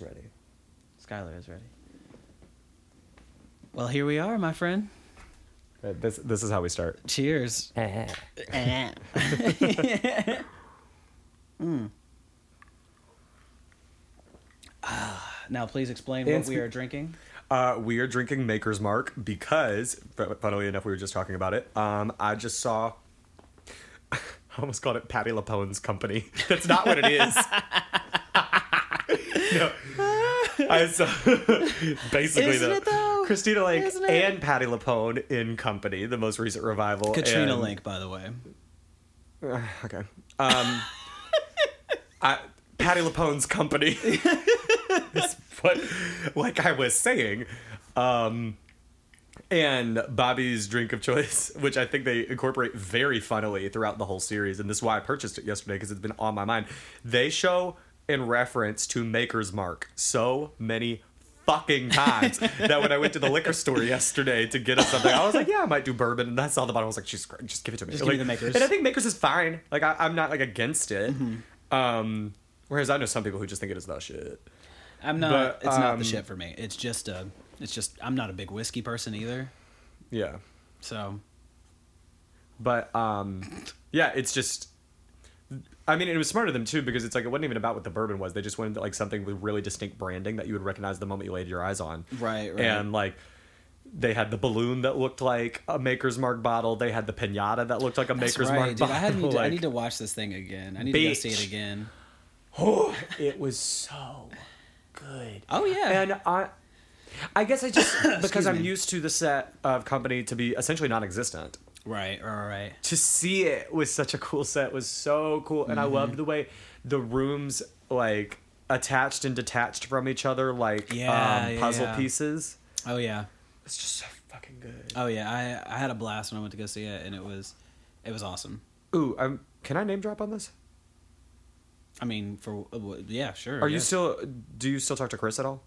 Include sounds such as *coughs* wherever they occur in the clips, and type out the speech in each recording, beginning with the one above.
Ready. Skylar is ready. Well, here we are, my friend. Uh, This this is how we start. Cheers. *laughs* *laughs* mm. Ah, now, please explain what we are drinking. Uh, we are drinking Maker's Mark because, funnily enough, we were just talking about it. Um, I just saw. *laughs* I almost called it Patti LuPone's company. That's not what it is. no. I *laughs* saw *laughs* basically Isn't the it, though? Christina Lenk Isn't it? and Patti LuPone in Company, the most recent revival. Katrina and- Lenk, by the way. Uh, okay. Um, *laughs* I, Patti LuPone's company. is what, like I was saying, um, and Bobby's drink of choice, which I think they incorporate very funnily throughout the whole series, and this is why I purchased it yesterday because it's been on my mind. They show in reference to Maker's Mark so many fucking times *laughs* that when I went to the liquor store yesterday to get us something, I was like, yeah, I might do bourbon, and I saw the bottle, I was like, Jesus Christ, just give it to me. Just give me the Makers. And I think Makers is fine. Like I, I'm not like against it. Mm-hmm. Um, whereas I know some people who just think it is the shit. I'm not. But, it's not um, the shit for me. It's just a. It's just. I'm not a big whiskey person either. Yeah. So But um, yeah, it's just. I mean, it was smart of them too because it's like it wasn't even about what the bourbon was. They just wanted like something with really distinct branding that you would recognize the moment you laid your eyes on. Right, right. And like, they had the balloon that looked like a Maker's Mark bottle. They had the pinata that looked like a that's Maker's right, Mark dude. bottle. I, had, to, I need to watch this thing again. I need to go see it again. Oh, *sighs* it was so good. Oh yeah. And I, I guess I just *coughs* because I'm me. used to the set of company to be essentially non-existent. Right. Right. Right. To see it with such a cool set was so cool, and I Mm-hmm. loved the way the rooms like attached and detached from each other like Yeah, um, yeah, puzzle yeah. pieces. Oh yeah. It's just so fucking good. Oh yeah. I I had a blast when I went to go see it, and it was, it was awesome. Ooh, um, can I name drop on this? I mean, for uh, yeah, sure. Are you still? Do you still talk to Chris at all?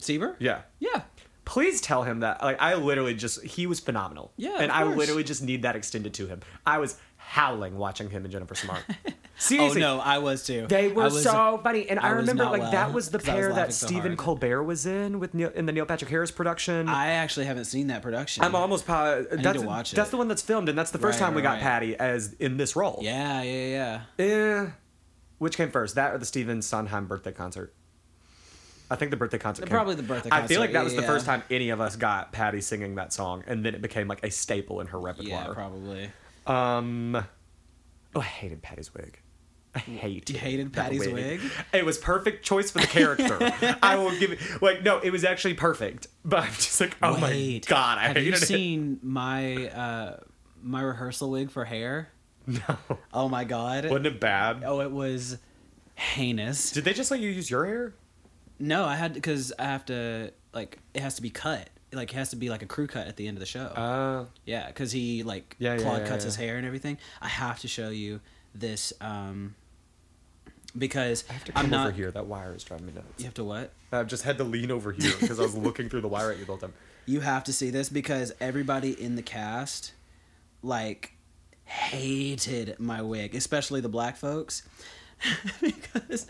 Sieber? Yeah. Yeah. Please tell him that. Like I literally just he was phenomenal. Yeah, and I literally just need that extended to him. I was howling watching him and Jennifer Simard. *laughs* Oh Seriously, no, I was too. they were was- so funny, and I, I remember like well, that was the I was pair that so Stephen hard. Colbert was in with Neil, in the Neil Patrick Harris production. I actually haven't seen that production. I'm almost positive. need That's, to watch that's it. the one that's filmed, and that's the first Right, time we right, got right. Patti as in this role. Yeah, yeah, yeah. Eh, which came first, that or the Stephen Sondheim birthday concert? I think the birthday concert. came- Probably the birthday concert. I feel like that was yeah, the first time any of us got Patti singing that song, and then it became like a staple in her repertoire. Yeah, probably. um, oh, I hated Patti's wig. I hate. You hated Patti's wig? It was perfect choice for the character. *laughs* I will give it. Like, no, it was actually perfect. But I'm just like, oh my god, I have hated you it. seen my uh, my rehearsal wig for hair? No, Oh my god. wasn't it bad? Oh, it was heinous. Did they just let you use your hair? No, I had because I have to like it has to be cut. Like it has to be like a crew cut at the end of the show. Uh, yeah, because he like Yeah, Claude yeah, cuts yeah. his hair and everything. I have to show you this um because I have to come am not. over here. That wire is driving me nuts. You have to what? I've just had to lean over here because I was looking through the wire at you the whole time. *laughs* You have to see this because everybody in the cast like hated my wig, especially the black folks. *laughs* because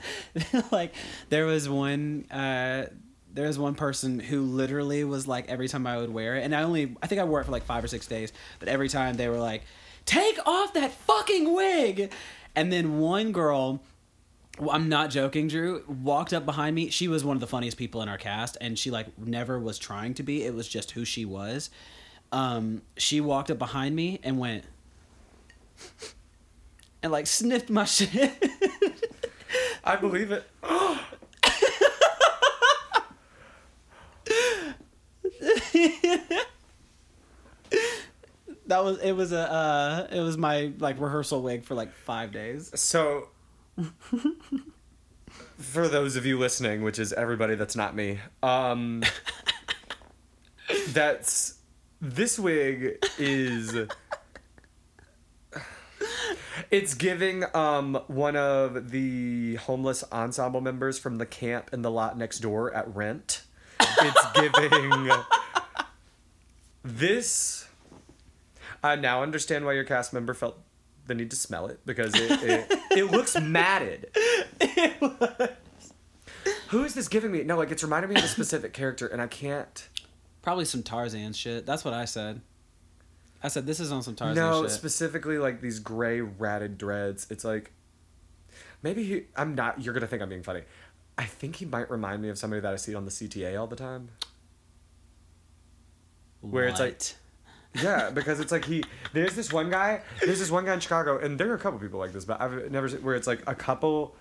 like there was one uh there was one person who literally was like every time I would wear it and I only I think I wore it for like 5 or 6 days, but every time they were like take off that fucking wig. And then one girl I'm not joking, Drew. Walked up behind me. She was one of the funniest people in our cast, and she like never was trying to be. It was just who she was. Um, she walked up behind me and went and like sniffed my *laughs* shit. I believe it. *gasps* that was it. Was a uh, it was my like rehearsal wig for like five days. So, for those of you listening, which is everybody that's not me, um, *laughs* that's this wig is. It's giving um one of the homeless ensemble members from the camp in the lot next door at Rent. It's *laughs* giving this. I now understand why your cast member felt the need to smell it because it it, it looks *laughs* matted. Who is this giving me? No, like it's reminding me of a specific character, and I can't. Probably some Tarzan shit. That's what I said. I said this is on some Tarzan no, shit. specifically like these gray ratted dreads. It's like maybe he. I'm not. You're gonna think I'm being funny. I think he might remind me of somebody that I see on the CTA all the time. where it's like- Yeah, *laughs* because it's like he. There's this one guy. There's this one guy in Chicago, and there are a couple people like this, but I've never seen where it's like a couple.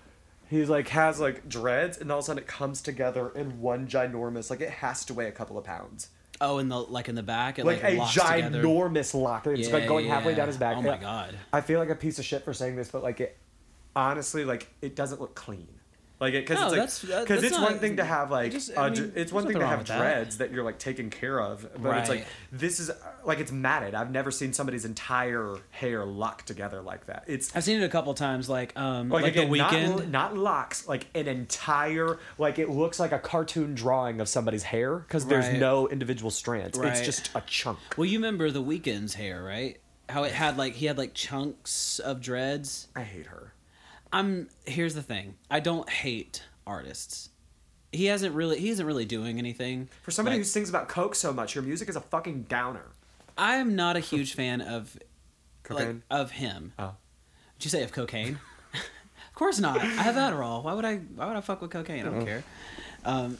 He's like has like dreads, and all of a sudden it comes together in one ginormous. Like it has to weigh a couple of pounds. Oh, in the like in the back, it Like, like, a locks together. ginormous lock. It's Yeah, like going halfway yeah. down his back. Oh my god. I feel like a piece of shit for saying this, but like it, honestly, like it doesn't look clean. Like it, because No, it's like because it's not- one thing to have like just- I mean, it's one thing to have with that. dreads that. you're like taking care of, but it's like this is like it's matted. I've never seen somebody's entire hair locked together like that. It's I've seen it a couple times, like um, like, like, the Weeknd. not, not locks, like an entire like it looks like a cartoon drawing of somebody's hair because there's Right. no individual strands. It's just a chunk. Well, you remember the Weeknd's hair, right? How it had like he had like chunks of dreads. I hate her. I'm here's the thing. I don't hate artists. He hasn't really he isn't really doing anything. For somebody Like, who sings about coke so much, your music is a fucking downer. I am not a huge fan of like Cocaine. of him. Oh. Did you say of cocaine? *laughs* of course not. I have Adderall. Why would I? Why would I fuck with cocaine? I don't care. Um,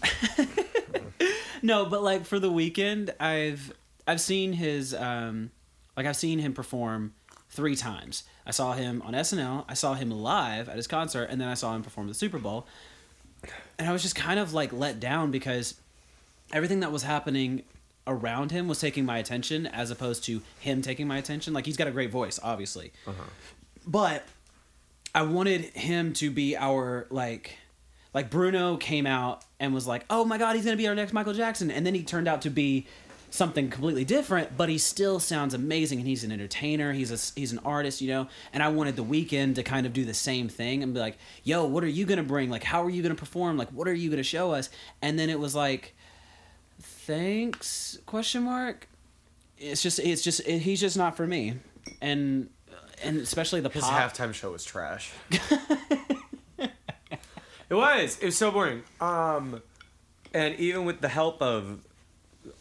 *laughs* no, but like for the Weeknd, I've I've seen his um, like I've seen him perform three times. I saw him on SNL. I saw him live at his concert, and then I saw him perform the Super Bowl. And I was just kind of like let down because everything that was happening around him was taking my attention as opposed to him taking my attention. Like he's got a great voice, obviously. Uh-huh. But I wanted him to be our like like Bruno came out and was like, "Oh my god, he's going to be our next Michael Jackson." And then he turned out to be something completely different, but he still sounds amazing and he's an entertainer, he's a he's an artist, you know. And I wanted the Weeknd to kind of do the same thing and be like, "Yo, what are you going to bring? Like how are you going to perform? Like what are you going to show us?" And then it was like, "Thanks?" question mark. It's just it's just it, he's just not for me. And and especially the His pop halftime show was trash. *laughs* it was. It was so boring. Um, and even with the help of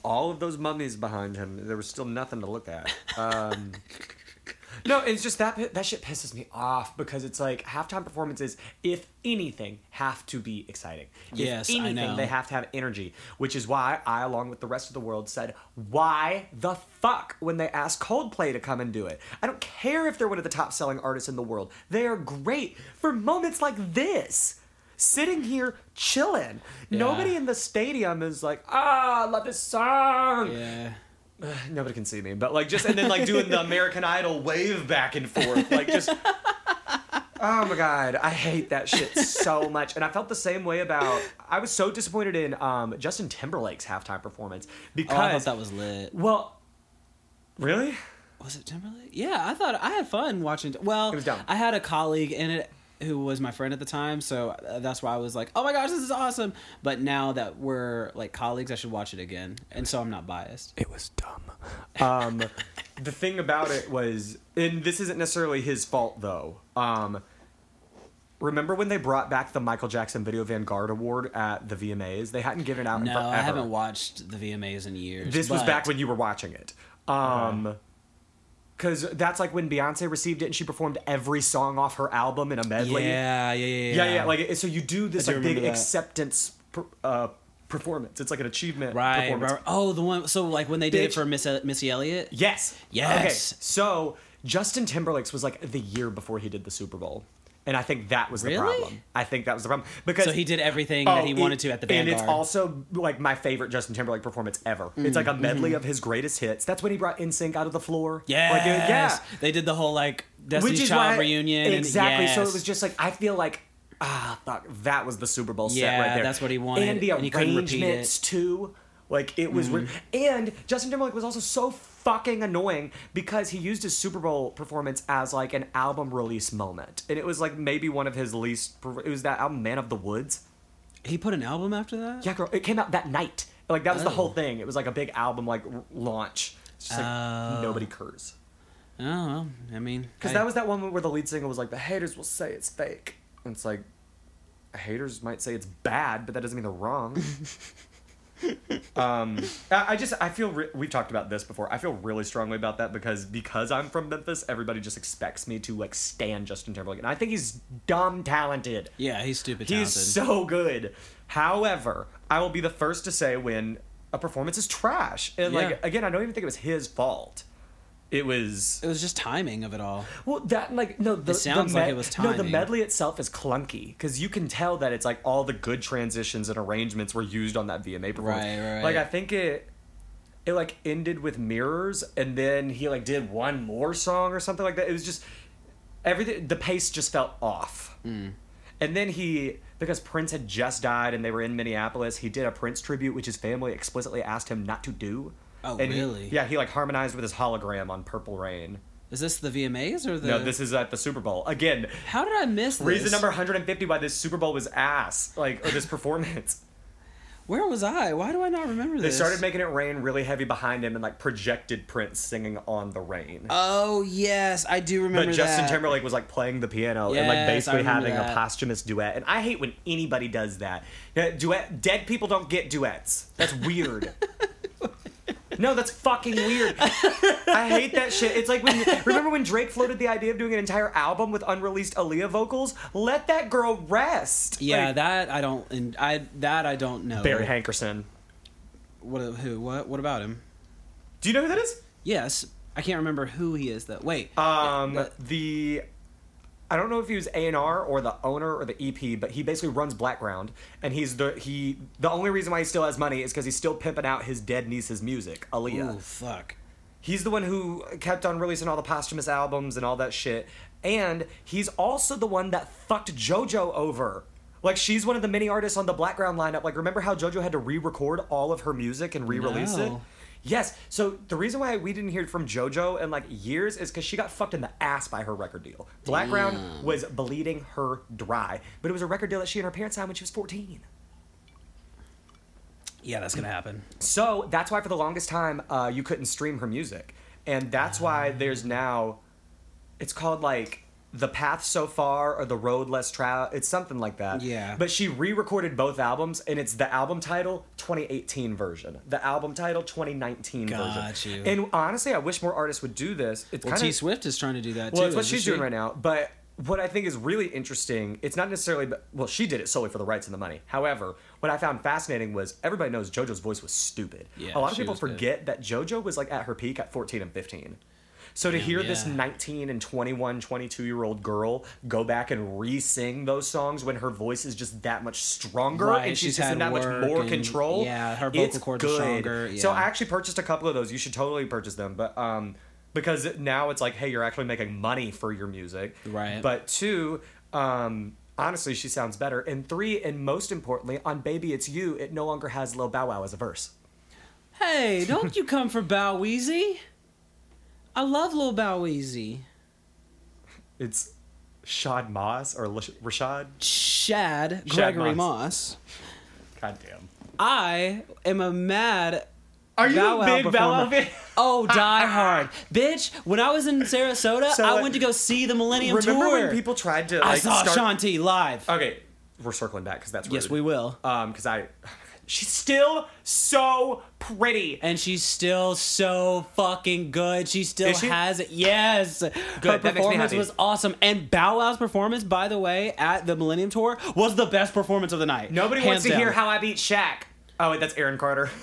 all of those mummies behind him, there was still nothing to look at. *laughs* Um, no, it's just that that shit pisses me off because it's like halftime performances, if anything, have to be exciting. If Yes, I know. they have to have energy, which is why I, along with the rest of the world, said, "Why the fuck?" when they asked Coldplay to come and do it. I don't care if they're one of the top selling artists in the world. They are great for moments like this. Sitting here chilling. Nobody in the stadium is like, ah, I love this song. Yeah. *sighs* Nobody can see me, but like just and then like doing the *laughs* American Idol wave back and forth, like just. *laughs* Oh my god, I hate that shit so much, and I felt the same way about. I was so disappointed in um, Justin Timberlake's halftime performance because. Oh, I thought that was lit. well, really? Was it Timberlake? Yeah, I thought I had fun watching. Well, It was dumb. I had a colleague and it who was my friend at the time, so uh, that's why I was like, "Oh my gosh, this is awesome!" But now that we're like colleagues, I should watch it again, and so I'm not biased. It was dumb. Um, *laughs* the thing about it was, and this isn't necessarily his fault though. Um, remember when they brought back the Michael Jackson Video Vanguard Award at the VMAs? They hadn't given it out in No. I haven't watched the VMAs in years. This was back when you were watching it. Um, because that's like when Beyonce received it and she performed every song off her album in a medley. Yeah, yeah, yeah, yeah, yeah. Like so, you do this do like big that. acceptance uh, performance. It's like an achievement right, performance. right. Oh, the one. So like when they did it for Miss Missy Elliott. Yes. Yes. Okay. So Justin Timberlake's was like the year before he did the Super Bowl. And I think that was the problem. I think that was the problem because So he did everything that he oh, wanted to at the band. And it's also like my favorite Justin Timberlake performance ever. It's mm. like a medley mm-hmm. of his greatest hits. That's when he brought NSYNC out of the floor. Yes. Like, yeah. They did the whole like Destiny's Child reunion. Exactly. So it was just like I feel like ah fuck that was the Super Bowl set Yeah, right there. that's what he wanted, And the and arrangements too. Like it was, re- mm-hmm. and Justin Timberlake was also so fucking annoying because he used his Super Bowl performance as like an album release moment, and it was like maybe one of his least. It was that album "Man of the Woods." he put an album after that. Yeah, girl, it came out that night. Like that was the Oh. whole thing. It was like a big album like r- launch. It's just like Oh. nobody curs. Oh, well, I mean, Because that was that one where the lead singer was like, "The haters will say it's fake," and it's like, haters might say it's bad, but that doesn't mean they're wrong. *laughs* um, I, just I feel re- we've talked about this before. I feel really strongly about that because because I'm from Memphis, everybody just expects me to like stand Justin Timberlake, and I think he's dumb talented. Yeah, he's stupid He's talented. so good. However, I will be the first to say when a performance is trash, and Yeah. like again, I don't even think it was his fault. It was it was just timing of it all. well, that like no, the, It sounds the like it was timing. No, the medley itself is clunky because you can tell that it's like all the good transitions and arrangements were used on that VMA performance. Right, right, Like I think it, it like ended with mirrors, and then he like did one more song or something like that. It was just everything. The pace just felt off. Hmm. And then he, because Prince had just died and they were in Minneapolis, he did a Prince tribute, which his family explicitly asked him not to do. Oh, And he- really? yeah, he like harmonized with his hologram on Purple Rain. Is this the VMAs or the? No, this is at the Super Bowl. Again, How did I miss this? reason number 150 why this Super Bowl was ass. Like, or this *laughs* performance. Where was I? Why do I not remember this? They started making it rain really heavy behind him and like projected Prince singing on the rain. Oh yes, I do remember but Justin that. Timberlake was like playing the piano and like basically having a posthumous duet. And I hate when anybody does that. Duet dead people don't get duets. That's weird. *laughs* no, that's fucking weird. I hate that shit. It's like when remember when Drake floated the idea of doing an entire album with unreleased Aaliyah vocals? Let that girl rest. Yeah, Like, that I don't. And I that I don't know. Barry Hankerson. What? Who? What? What about him? Do you know who that is? Yes, I can't remember who he is though. Wait. Um, Yeah, the I don't know if he was A and R or the owner or the EP, but he basically runs Blackground, and he's the he. The only reason why he still has money is because he's still pimping out his dead niece's music, Aaliyah. Ooh, fuck. He's the one who kept on releasing all the posthumous albums and all that shit, and he's also the one that fucked JoJo over. Like she's one of the many artists on the Blackground lineup. Like remember how JoJo had to re-record all of her music and re-release it? No. Yes. So the reason why we didn't hear from JoJo in like years is because she got fucked in the ass by her record deal. Blackground Damn. was bleeding her dry, but it was a record deal that she and her parents signed when she was 14. Yeah, that's gonna happen. So that's why for the longest time uh, you couldn't stream her music, and that's why there's now, it's called like the path so far or the road less traveled. It's something like that. Yeah. But she re-recorded both albums, and it's the album title 2018 version, the album title 2019 Got version. you. And honestly, I wish more artists would do this. It's Well, kind T Swift is trying to do that too. well, it's what isn't she's she? doing right now. But what I think is really interesting, it's not necessarily, well, she did it solely for the rights and the money. However, what I found fascinating was everybody knows JoJo's voice was stupid. Yeah, a lot of people was good. forget that JoJo was like at her peak at 14 and 15. So to hear this 19 and 21, 22 year old girl go back and re-sing those songs when her voice is just that much stronger Right, and she's, she's just in that much more and- control. yeah, her vocal cords are stronger, So. I actually purchased a couple of those. You should totally purchase them, but um, because now it's like, hey, you're actually making money for your music, Right. But two, um, honestly, she sounds better. And three, and most importantly, on "Baby It's You," it no longer has Lil Bow Wow as a verse. Hey, don't you come for Bow Weezy? I love Lil Bow Weezy. It's Shad Moss or Rashad. Shad, Shad Gregory Moss. Moss. God damn. I am a mad Are you Bow a big Bow Wow fan? Oh, *laughs* die hard, bitch! When I was in Sarasota, So, I uh, went to go see the Millennium Remember Tour. Remember when people tried to? I saw start- Shanti live. Okay, we're circling back because that's rude. yes, we will. Um, because I, she's still so pretty. And she's still so fucking good. She still she? has it. Yes. Her Good, that performance was awesome. And Bow Wow's performance, by the way, at the Millennium Tour was the best performance of the night. Nobody Hands wants to down. hear how I beat Shaq. Oh, wait, that's Aaron Carter. *laughs*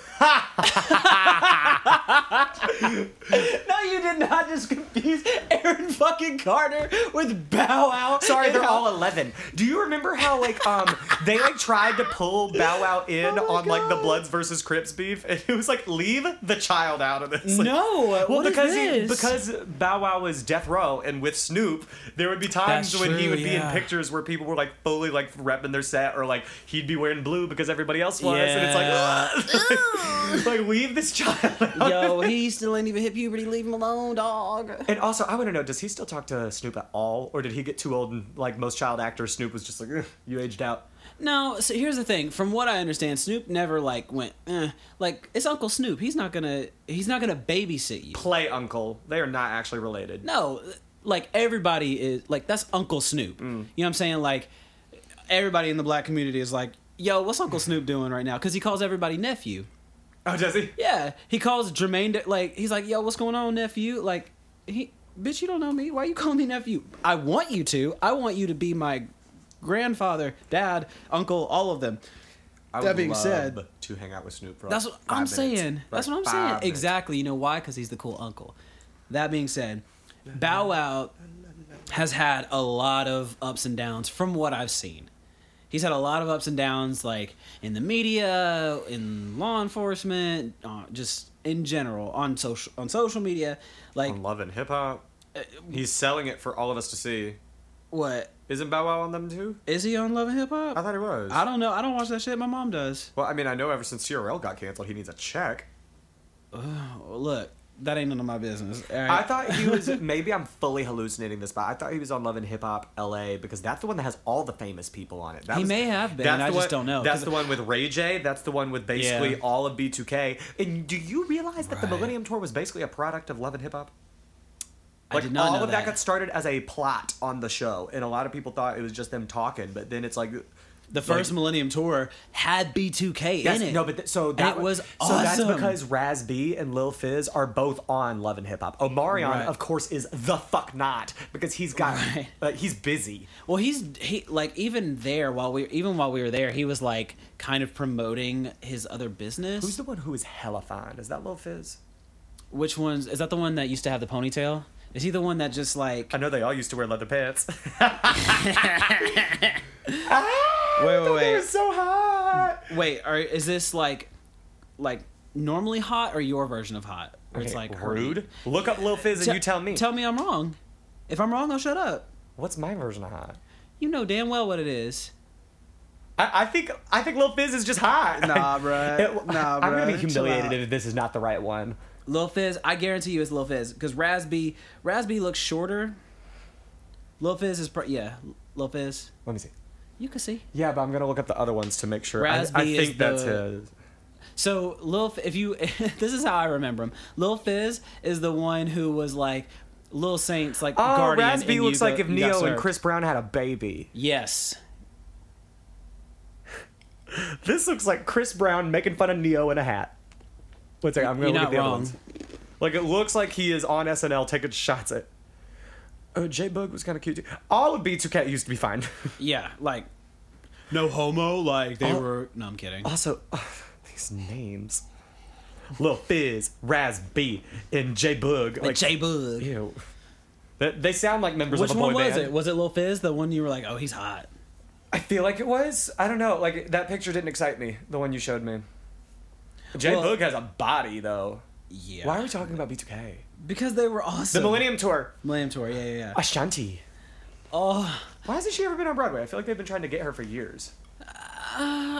No, you did not just confuse Aaron fucking Carter with Bow Wow. Sorry, they're all 11. Do you remember how like um they like tried to pull Bow Wow in Oh on like the Bloods versus Crips beef, and it was like leave the child out of this. Like, No, Well, what is because he, because Bow Wow was death row, and with Snoop, there would be times That's when he true, would be in pictures where people were like fully like repping their set, or like he'd be wearing blue because everybody else was, and it's like, *laughs* like leave this child *laughs* out. Yo, he still ain't even hit puberty. Leave him alone, dog. And also, I want to know: Does he still talk to Snoop at all, or did he get too old and like most child actors, Snoop was just like, "You aged out." No, so here's the thing. From what I understand, Snoop never like went. Eh. Like it's Uncle Snoop. He's not gonna. He's not gonna babysit you. Play uncle. They are not actually related. No, like everybody is like that's Uncle Snoop. You know what I'm saying? Like everybody in the black community is like, "Yo, what's Uncle Snoop doing right now?" Because he calls everybody nephew. Oh, does he? Yeah, he calls Jermaine like he's like, "Yo, what's going on, nephew?" Like he, bitch, you don't know me. Why you calling me nephew? I want you to. I want you to be my grandfather, dad, uncle, all of them. I That would being love said- to hang out with Snoop for That's like what five I'm minutes. saying. That's what I'm saying. minutes. Exactly. You know why? Because he's the cool uncle. That being said, Bow Wow has had a lot of ups and downs from what I've seen. He's had a lot of ups and downs, like in the media, in law enforcement, uh, just in general on social on social media. Like On Love and Hip Hop. He's selling it for all of us to see. what Isn't Bow Wow on them too? is he on Love and Hip Hop? I thought he was. I don't know. I don't watch that shit. My mom does. Well, I mean, I know ever since CRL got canceled, he needs a check. Oh, look, that ain't none of my business. right? I thought he was. maybe I'm fully hallucinating this, but I thought he was on Love and Hip Hop LA because that's the one that has all the famous people on it. That He was- may have been, that's I just one- don't know, That's the one with Ray J. That's the one with basically Yeah. all of B2K. And do you realize that the Millennium Tour was basically a product of Love and Hip Hop? I Like did not all know of that. that. got started as a plot on the show, and a lot of people thought it was just them talking. But then it's like The first Like- Millennium Tour had B2K Yes, in it. No, but th- so that was So that's because Raz B and Lil Fizz are both on Love and Hip Hop. Omarion, Right. of course, is the fuck not because he's got Right. uh, he's busy. well, he's he like even there while we even while we were there, he was like kind of promoting his other business. Who's the one who is hella fine? Is that Lil Fizz? Which one's is that the one that used to have the ponytail? Is he the one that just like I know they all used to wear leather pants. *laughs* *laughs* *laughs* Wait, wait, They wait. were so hot. wait? Are is this like like normally hot or your version of hot? Where it's Okay, like rude. Look up Lil Fizz and Te- you tell me. Tell me I'm wrong. If I'm wrong, I'll shut up. What's my version of hot? You know damn well what it is. I, I think I think Lil Fizz is just hot. Nah, *laughs* bruh. It- Nah, I'm gonna be bruh. humiliated Chill out. if this is not the right one. Lil Fizz, I guarantee you it's Lil Fizz because Raz B Rasby looks shorter. Lil Fizz is pro- yeah, Lil Fizz. Let me see. You can see. Yeah, but I'm gonna look up the other ones to make sure. I, Raz I B think that's the- his. So Lil, F- if you, *laughs* this is how I remember him. Lil Fizz is the one who was like Lil Saints, like Oh, guardian. B looks you like if Ne-Yo and. Chris Brown had a baby. Yes. *laughs* This looks like Chris Brown making fun of Ne-Yo in a hat. Wait a second, I'm gonna You're look at the other ones. Like it looks like he is on SNL taking shots at. Oh, J-Boog was kind of cute too. All of B2K used to be fine. *laughs* Yeah, like no homo. Like they were. No, I'm kidding. also, *laughs* these names. Lil Fizz, Raz B, and J-Boog. Like Like, J-Boog. ew. They, they sound like members Which of a boy one was it? Was it Lil Fizz? The one you were like, oh, he's hot. I feel like it was. I don't know. Like that picture didn't excite me. The one you showed me. J Well- Bug has a body though. Yeah. Why are we talking about B2K? Because they were awesome. The. Millennium Tour. Millennium Tour. Yeah, yeah, yeah. Ashanti. Oh, Why hasn't she ever been on Broadway? I feel like they've been trying to get her for years. uh,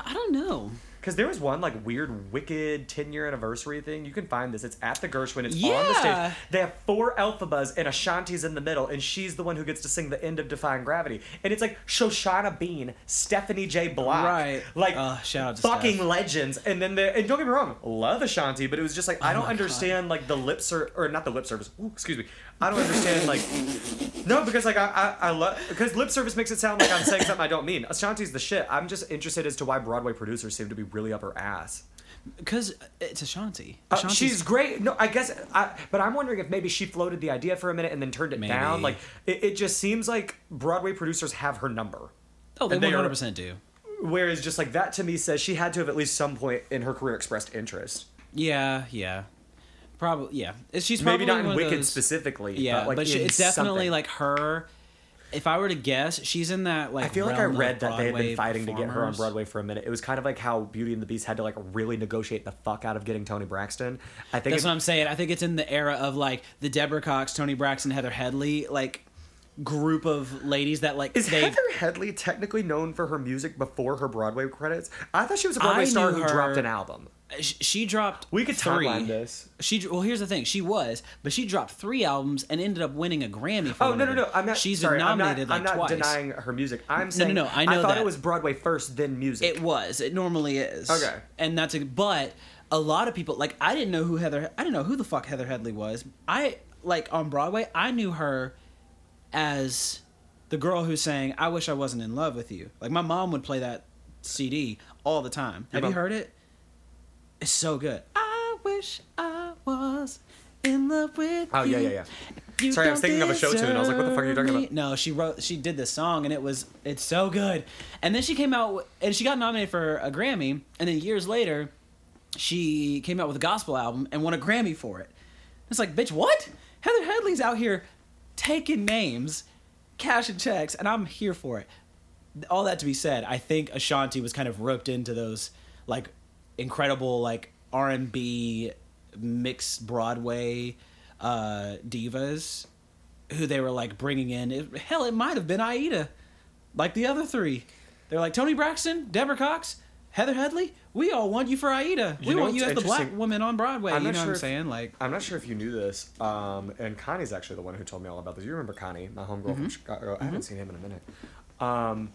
I don't know. Because there was one like weird, wicked 10 year anniversary thing. You can find this. It's at the Gershwin. It's on the stage. They have four Elphabas and Ashanti's in the middle, and she's the one who gets to sing the end of Defying Gravity. And it's like Shoshana Bean, Stephanie J. Block. Right. Like, Uh, shout out fucking Steph. legends. And then the, and don't get me wrong, love Ashanti, but it was just like, I Oh don't my God. understand like the lip service, or not the lip service, Ooh, excuse me. I don't understand like, no, because like I, I, I love, because lip service makes it sound like I'm saying something I don't mean. Ashanti's the shit. I'm just interested as to why Broadway producers seem to be really up her ass. Because it's Ashanti. Uh, she's great. No, I guess. I, but I'm wondering if maybe she floated the idea for a minute and then turned it Maybe. down. Like it, it just seems like Broadway producers have her number. Oh, they they 100 percent do. Whereas just like that to me says she had to have at least some point in her career expressed interest. Yeah, yeah. Probably, yeah. She's probably Maybe not in Wicked those- specifically. Yeah, but, like but she, it's definitely something. like her. If I were to guess, she's in that like. I feel like I read that they had been fighting to get her on. Broadway for a minute. It was kind of like how Beauty and the Beast had to like really negotiate the fuck out of getting Toni Braxton. I think That's if- what I'm saying. I think it's in the era of like the Deborah Cox, Toni Braxton, Heather Headley like group of ladies that like Is they. Heather Headley technically known for her music before her Broadway credits? I thought she was a Broadway I star who her- dropped an album. sh- She dropped. We could three. timeline this. She well, here's the thing. She was, but she dropped three albums and ended up winning a Grammy for. Oh no no no! I'm not. She's sorry, nominated I'm not, like I'm not twice. denying her music. I'm saying. no, I know thought that. it was Broadway first, then music. It was. It normally is. Okay. And that's a but a lot of people like I didn't know who Heather I didn't know who the fuck Heather Headley was. I like on Broadway, I knew her as the girl who's saying, "I Wish I Wasn't in Love with You." Like my mom would play that CD all the time. Have you heard it? It's so good. I wish I was in love with oh, you. Oh, you. yeah, yeah, yeah. You Sorry, I was don't thinking of a show tune. I was like, what the fuck are you talking deserve about? me. No, she wrote, she did this song, and it was, it's so good. And then she came out, w- and she got nominated for a Grammy, and then years later, she came out with a gospel album and won a Grammy for it. It's like, bitch, what? Heather Headley's out here taking names, cashing checks, and I'm here for it. All that to be said, I think Ashanti was kind of roped into those like incredible like R and B mixed Broadway uh, divas who they were like bringing in. It, hell, it might have been Aida, like the other three. They're like Toni Braxton, Deborah Cox, Heather Headley. We all want you for Aida. We You know want you as the black woman on Broadway. I'm you know what I'm if- saying? Like, I'm not sure if you knew this, um, and Connie's actually the one who told me all about this. You remember Connie, my homegirl Mm-hmm. from Chicago? I haven't seen him in a minute. Um,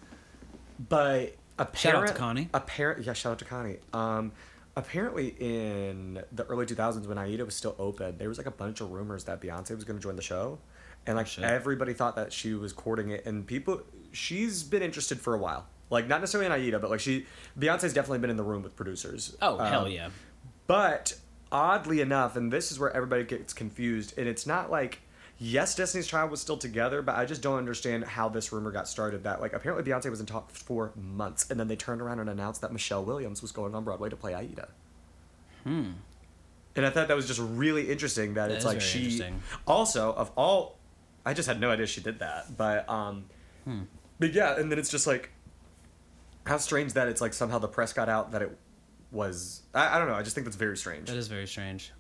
but apparent, Shout out to Connie. Apparent, yeah, shout out to Connie. Um, apparently, in the early 2000s, when Aida was still open, there was like a bunch of rumors that Beyonce was going to join the show, and like shit. everybody thought that she was courting it, and people, she's been interested for a while. Like not necessarily in Aida, but like she, Beyonce's definitely been in the room with producers. oh hell Um, yeah. but oddly enough, and this is where everybody gets confused, and it's not like yes, Destiny's Child was still together, but I just don't understand how this rumor got started. That like apparently Beyonce was in talks for months, and then they turned around and announced that Michelle Williams was going on Broadway to play Aida. Hmm. And I thought that was just really interesting that, That it's like she also of all I just had no idea she did that. But um Hmm. but yeah, and then it's just like how strange that it's like somehow the press got out that it was I, I don't know, I just think that's very strange. That is very strange.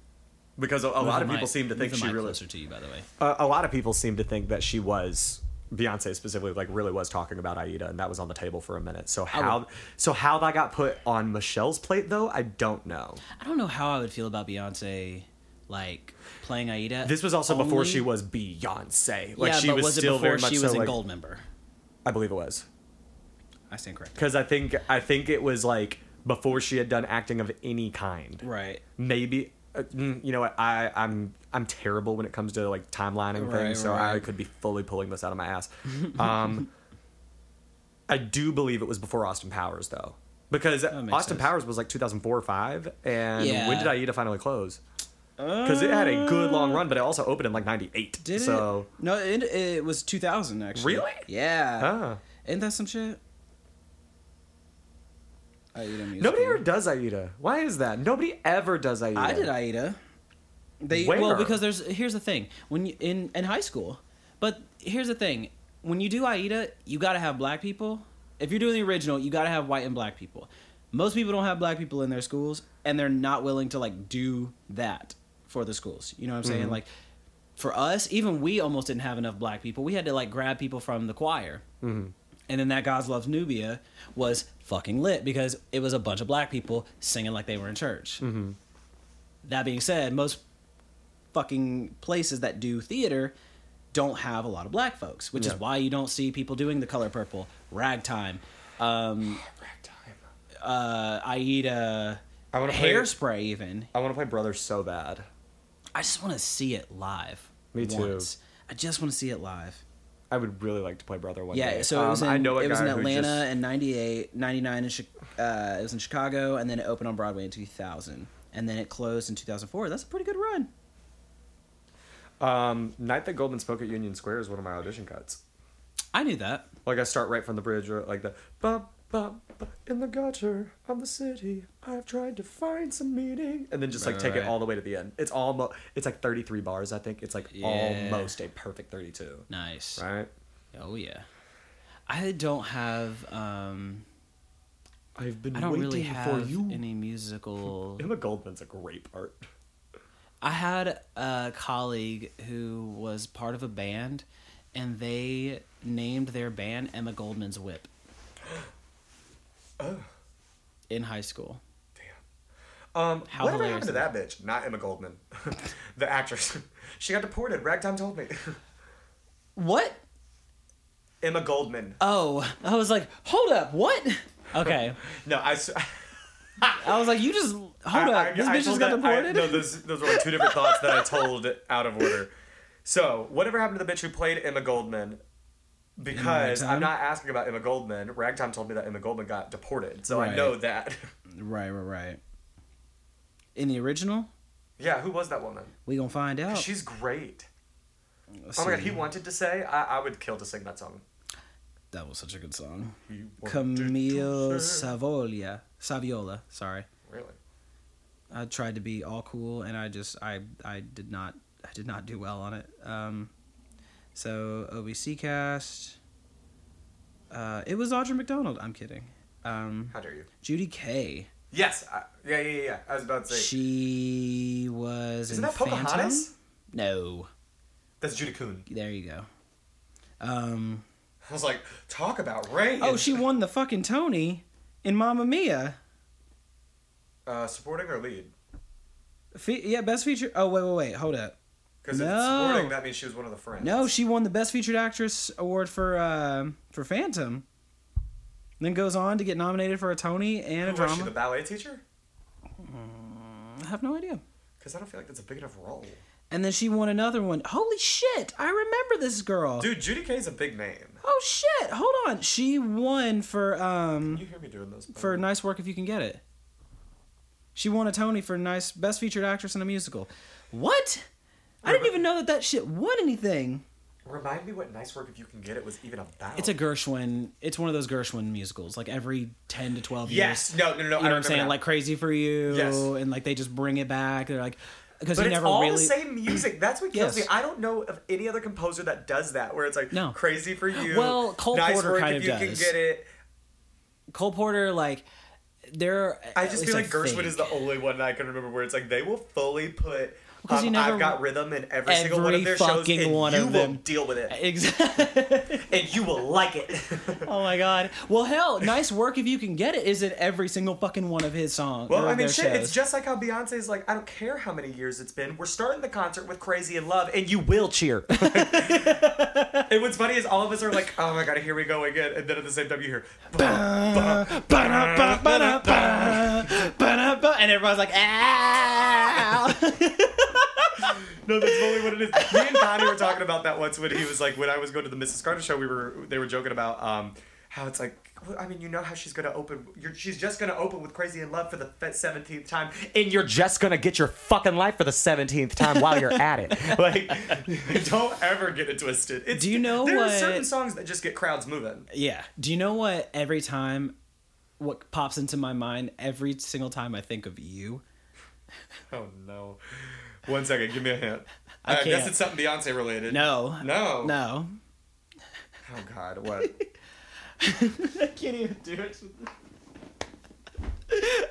Because a, a lot of people mic- seem to think she really closer to you, by the way. uh, a lot of people seem to think that she was Beyonce specifically like really was talking about Aida and that was on the table for a minute. So how would- so how that got put on Michelle's plate though, I don't know. I don't know how I would feel about Beyonce, like playing Aida. This was also before she was Beyonce. Like yeah, she but was, was, still it before very much she was so in like, Goldmember? I believe it was. I stand corrected. Cuz I think I think it was like before she had done acting of any kind. Right. Maybe uh, mm, you know what I I'm I'm terrible when it comes to like timelining Right, things, so I could be fully pulling this out of my ass. Um, *laughs* I do believe it was before Austin Powers though, because Austin sense. Powers was like 2004 or five, and Yeah. when did Aida finally close? Because it had a good long run, but it also opened in like '98. Did so, it? No, it, it was 2000 actually. Really? Yeah. Ah. Isn't that some shit? Aida musical. Nobody ever does Aida. Why is that? Nobody ever does Aida. I did Aida. They Where? well because there's here's the thing when you in in high school, but here's the thing when you do Aida you got to have black people. If you're doing the original, you got to have white and black people. Most people don't have black people in their schools, and they're not willing to like do that for the schools. You know what I'm saying? Like for us, even we almost didn't have enough black people. We had to like grab people from the choir. Mm-hmm. And then that God's Loves Nubia was fucking lit because it was a bunch of black people singing like they were in church. Mm-hmm. That being said, most fucking places that do theater don't have a lot of black folks, which Yeah. is why you don't see people doing the color purple, ragtime, um, *sighs* Ragtime. uh, Aida, I wanna play- hairspray. Even I want to play Brothers so bad. I just want to see it live. Me too. once. I just want to see it live. I would really like to play Brother one Yeah, day. so it was in, Um, I know it was in Atlanta just- in 98, 99 in uh, it was in Chicago and then it opened on Broadway in 2000 and then it closed in 2004. That's a pretty good run. Um, Night That Goldman Spoke at Union Square is one of my audition cuts. I knew that. Like I start right from the bridge, or like the bum bum bum, in the gutter of the city. I've tried to find some meaning, and then just like Right, take right. it all the way to the end. It's almost it's like thirty three bars. I think it's like Yeah. almost a perfect thirty two. Nice. Right. Oh yeah. I don't have um I've been I don't waiting really for have you. any musical *laughs* Emma Goldman's a great part. I had a colleague who was part of a band and they named their band Emma Goldman's Whip. *gasps* *gasps* Oh. In high school. Um, How whatever happened to that bitch? Not Emma Goldman, *laughs* the actress. *laughs* she got deported. Ragtime told me. *laughs* What? Emma Goldman. Oh, I was like, hold up, what? Okay. No, I. I was like, you just hold I- up. I- this I bitch just got that- deported. no, those those were like two different thoughts that I told out of order. So, whatever happened to the bitch who played Emma Goldman? Because I'm not asking about Emma Goldman. Ragtime told me that Emma Goldman got deported, so I know that. *laughs* Right, right, right. In the original, yeah, who was that woman? we gonna find out. She's great. Let's Oh my god, he wanted to say I, I would kill to sing that song. That was such a good song. Camille to Savolia. Saviola, sorry. Really? I tried to be all cool and I just I I did not I did not do well on it. Um so OBC cast uh it was Audra McDonald. I'm kidding. Um How dare you? Judy Kaye. Yes. I, yeah, yeah, yeah. I was about to say. She was Isn't in that Pocahontas? Phantom? No. That's Judy Kuhn. There you go. Um I was like, talk about rain. Oh, she *laughs* won the fucking Tony in Mamma Mia. Uh, supporting or lead? Fe- yeah, best feature. Oh wait, wait, wait. Hold up. Because No. if it's supporting, that means she was one of the friends. No, she won the best featured actress award for uh, for Phantom. Then goes on to get nominated for a Tony and a Who was she, drama. the ballet teacher? I have no idea. Because I don't feel like that's a big enough role. And then she won another one. Holy shit! I remember this girl. Dude, Judy Kaye's a big name. Oh shit! Hold on. She won for um You hear me doing those? for nice work if you can get it. She won a Tony for nice best featured actress in a musical. What? I didn't even know that that shit won anything. Remind me what nice work if you can get it was even about. It's a Gershwin. It's one of those Gershwin musicals. Like every ten to twelve years. yes. No, no, no. You know I what I'm saying? now. Like Crazy for You. Yes. And like they just bring it back. They're like, because But it's never all really. the same music. That's what kills Yes. me. I don't know of any other composer that does that, where it's like No. crazy for you. Well, Cole nice Porter work kind if of you does. can get it. Cole Porter, like, they're. I just feel like Gershwin think, is the only one that I can remember where it's like they will fully put. 'Cause you never- I've got rhythm in every, single one of their shows, fucking and one you of will them. deal with it, Exactly. and you will like it. *laughs* oh my god. Well, hell, nice work if you can get it. Is it every single fucking one of his songs? Well, I mean, shit. shows? It's just like how Beyonce's like, I don't care how many years it's been. We're starting the concert with "Crazy in Love," and you will cheer. *laughs* *laughs* and what's funny is all of us are like, "Oh my god, here we go again," and then at the same time you hear, and everyone's like, ow. "No, that's totally what it is." Me and Connie were talking about that once when he was like, when I was going to the Mrs. Carter show, we were they were joking about um how it's like. well, I mean, you know how she's gonna open. You're, she's just gonna open with "Crazy in Love" for the seventeenth time, and you're just gonna get your fucking life for the seventeenth time while you're at it. *laughs* Like, *laughs* don't ever get it twisted. It's, Do you know there what- are certain songs that just get crowds moving? yeah. Do you know what? Every time, what pops into my mind every single time I think of you? Oh no! One second, give me a hint. I I, guess it's something Beyonce related. No. No. No. Oh God, what? *laughs* I can't even do it.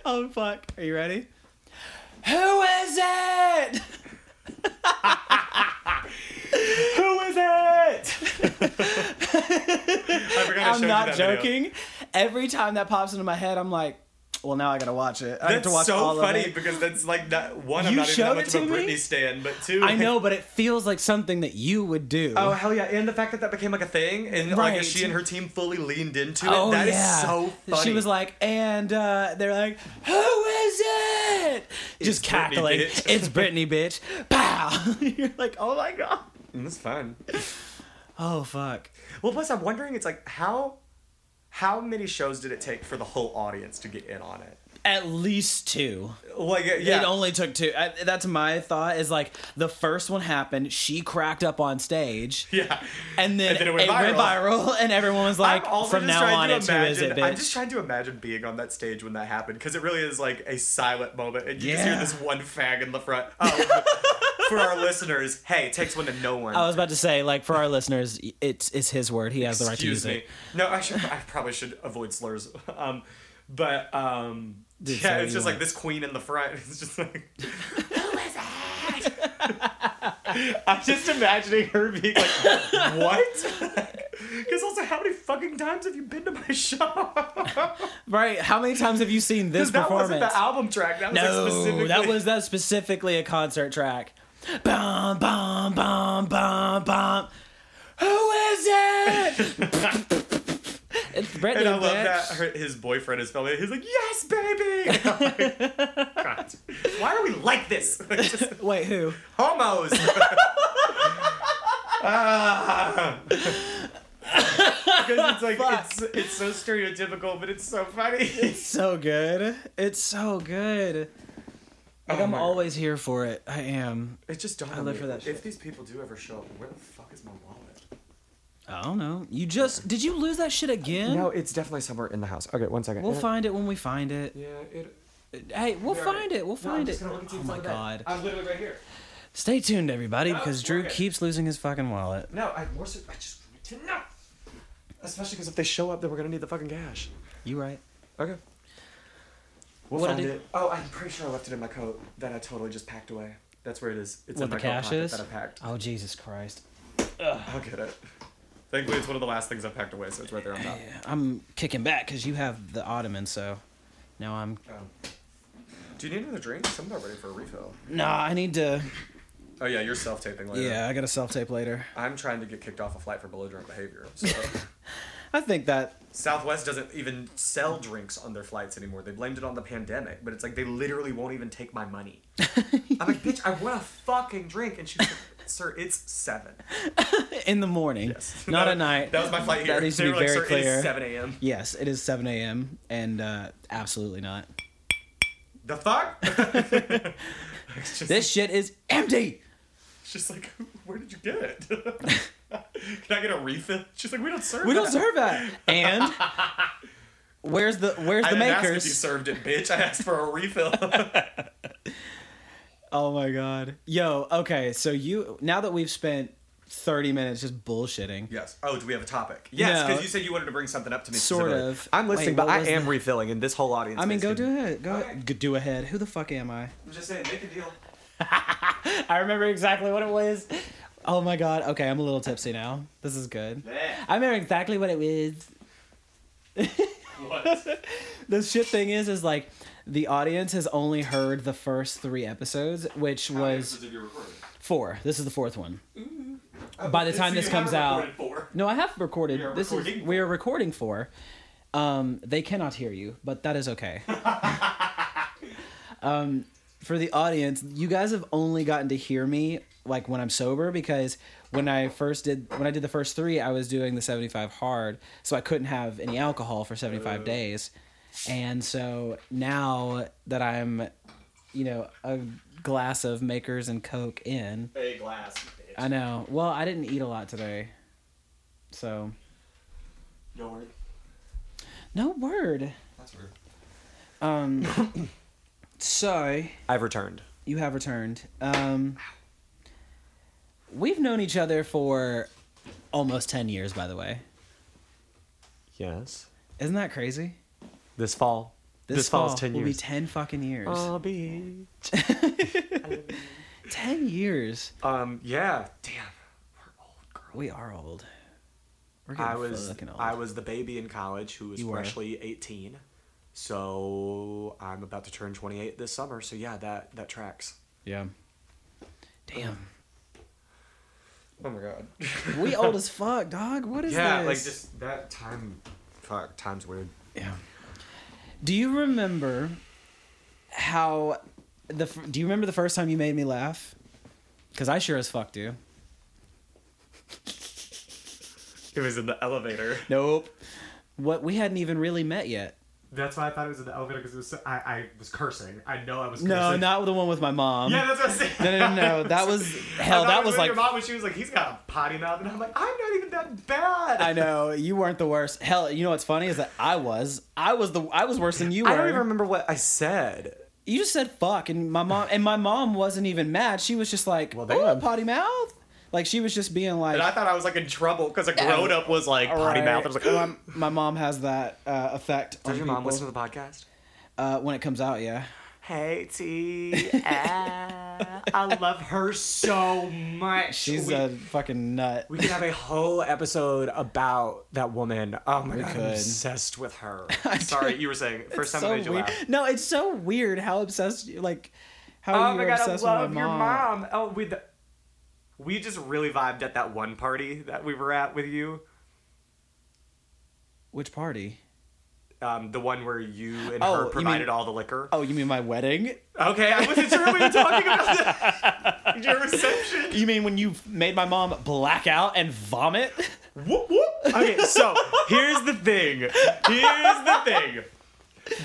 oh fuck! Are you ready? Who is it? *laughs* Who is it? *laughs* I forgot I showed I'm you not that video. joking. Every time that pops into my head, I'm like, well, now I gotta watch it. I have That's to watch so all funny of it. because that's like that one. I'm You not even that much it of a to me? Britney stan, but two. I know, but it feels like something that you would do. Oh hell yeah! And the fact that that became like a thing, and like she and her team fully leaned into it. Oh, That is yeah. so funny. She was like, and uh, they're like, "Who is it?" Just Britney, cackling. bitch. *laughs* It's Britney, *laughs* bitch. Pow! *laughs* You're like, "Oh my god." "That's fun." Oh fuck. Well, plus I'm wondering, it's like how how many shows did it take for the whole audience to get in on it? At least two. Like, yeah, It only took two. I, that's my thought. Is like the first one happened. She cracked up on stage. *laughs* yeah. And then, And then it, went, viral, and everyone was like, "From now on, it's who is it, bitch?" I'm just trying to imagine being on that stage when that happened because it really is like a silent moment, and you just hear this one fag in the front. Oh, *laughs* for our listeners, hey, it takes one to know one. I was about to say, like, for our listeners, it's it's his word. He has the right to use me. it. No, I should. I probably should avoid slurs. *laughs* Um, but um, Dude, yeah, say it's just you like this queen in the front. *laughs* It's just like. Who is it? *laughs* I'm just imagining her being like, *laughs* "What?" Because also, how many fucking times have you been to my show? Right? How many times have you seen this performance? that wasn't the album track. That was like no, specifically. that was that specifically a concert track. Bum bum bum bum bum. Who is it? It's. And I love that her, his boyfriend is filming. He's like, "Yes, baby." *laughs* Like, God, why are we like this? *laughs* Just *laughs* Wait, who? homos. Ah. because it's like Fuck. it's it's so stereotypical, but it's so funny. It's so good. It's so good. Like Oh I'm my God. always here for it. I am. It just dawned I live me, for that If these people do ever show up, where the fuck is my wallet? I don't know. You just did you lose that shit again? No, it's definitely somewhere in the house. Okay, one second. We'll Yeah. find it when we find it. Yeah, it. Hey, we'll we find already- it. We'll No, I'm find just it. gonna look and see Oh my on the bed. god. I'm literally right here. Stay tuned, everybody, No, because we're Drew good. keeps losing his fucking wallet. No, I more so. I just want to know. Especially because if they show up, then we're gonna need the fucking cash. You right? Okay. We'll What find did it. Oh, I'm pretty sure I left it in my coat that I totally just packed away. That's where it is. It's What in the my coat cash pocket is? that I packed. Oh Jesus Christ! I'll get it. Thankfully, it's one of the last things I packed away, so it's right there on top. Yeah, I'm kicking back because you have the ottoman, so now I'm. Um, do you need another drink? I'm not ready for a refill. Nah, I need to. Oh yeah, you're self taping later. Yeah, I got to self tape later. I'm trying to get kicked off a flight for belligerent behavior. So *laughs* I think that Southwest doesn't even sell drinks on their flights anymore. They blamed it on the pandemic, but it's like they literally won't even take my money. *laughs* I'm like, bitch, I want a fucking drink, and she's like, sir, it's seven. *laughs* in the morning, Yes. *laughs* not That- at night. That was my flight here. That needs to be like, very "Sir, clear. 7 a.m. Yes, it is 7 a.m. and uh, absolutely not. The fuck? *laughs* just, This shit is empty. it's just like, where did you get it? Can I get a refill? She's like, we don't serve. We don't that." serve that. And where's the where's I the didn't ask if you served it, bitch. I asked for a refill. Oh my god. Yo, okay, so you now that we've spent 30 minutes just bullshitting. yes. Oh, do we have a topic? Yes, No. because you said you wanted to bring something up to me. Sort of. I'm listening, Wait, but I am the- refilling, and this whole audience. I mean, go can- do it. Go, Okay. go do ahead. Who the fuck am I? I'm just saying, make a deal. *laughs* I remember exactly what it was. Oh my god. Okay, I'm a little tipsy now. This is good. I remember exactly what it was. What? *laughs* The shit thing is, is like the audience has only heard the first three episodes, which was four. This is the fourth one. By the time this comes out, no, I have recorded. We this is we are recording for. Um, they cannot hear you, but that is okay. *laughs* um, for the audience, you guys have only gotten to hear me like when I'm sober because when I first did when I did the first three, I was doing the 75 hard, so I couldn't have any alcohol for 75 days. And so now that I'm, you know, a glass of Makers and Coke in, A glass. Bitch. I know. Well, I didn't eat a lot today. So, No word. no word. That's weird. Um *coughs* so I've returned. you have returned. Um We've known each other for almost 10 years by the way. Yes. Isn't that crazy? This fall. This, fall fall's ten will years. be 10 fucking years. I'll be. *laughs* 10 years. Um. Yeah. Damn. We're old, girl. We are old. We're getting I was. old. I was the baby in college who was You were. eighteen. So I'm about to turn 28 this summer. So yeah, that that tracks. yeah. Damn. Oh my god. we old *laughs* as fuck, dog. What is yeah, this? Yeah, like just that time. Fuck, time's weird. Yeah. Do you remember how the Do you remember the first time you made me laugh? Because I sure as fuck do. It was in the elevator. Nope. What we hadn't even really met yet. That's why I thought it was in the elevator because it was. So, I I was cursing. I know I was. Cursing. No, not the one with my mom. Yeah, that's what I was saying. No, no, no, no. That was *laughs* hell. I That it was like your mom when she was like, "He's got a potty mouth," and I'm like, "I'm not even that bad." I know you weren't the worst. Hell, you know what's funny is that I was. I was the. I was worse than you were. I don't even remember what I said. You just said fuck, and my mom and my mom wasn't even mad. She was just like, Well, "Oh, potty mouth." Like she was just being like, And I thought I was like in trouble because a grown up was like potty Right. mouth. I was like, my, my mom has that uh, effect on Does your mom people. listen to the podcast? uh, when it comes out. Yeah, Hey T, I love her so much. she's we, a fucking nut. we could have a whole episode about that woman. Oh my We god, could. I'm obsessed with her. *laughs* Sorry, you were saying first time so I made you weird. laugh. No, it's so weird how obsessed you like how Oh you're my god, I obsessed love with my your mom. mom. Oh, we we just really vibed at that one party that we were at with you. Which party? Um, the one where you and Oh, her provided mean- all the liquor. Oh, you mean my wedding? Okay, I wasn't sure we were talking about that. *laughs* Your reception. You mean when you made my mom black out and vomit? Whoop whoop. Okay, so here's the thing. Here's the thing.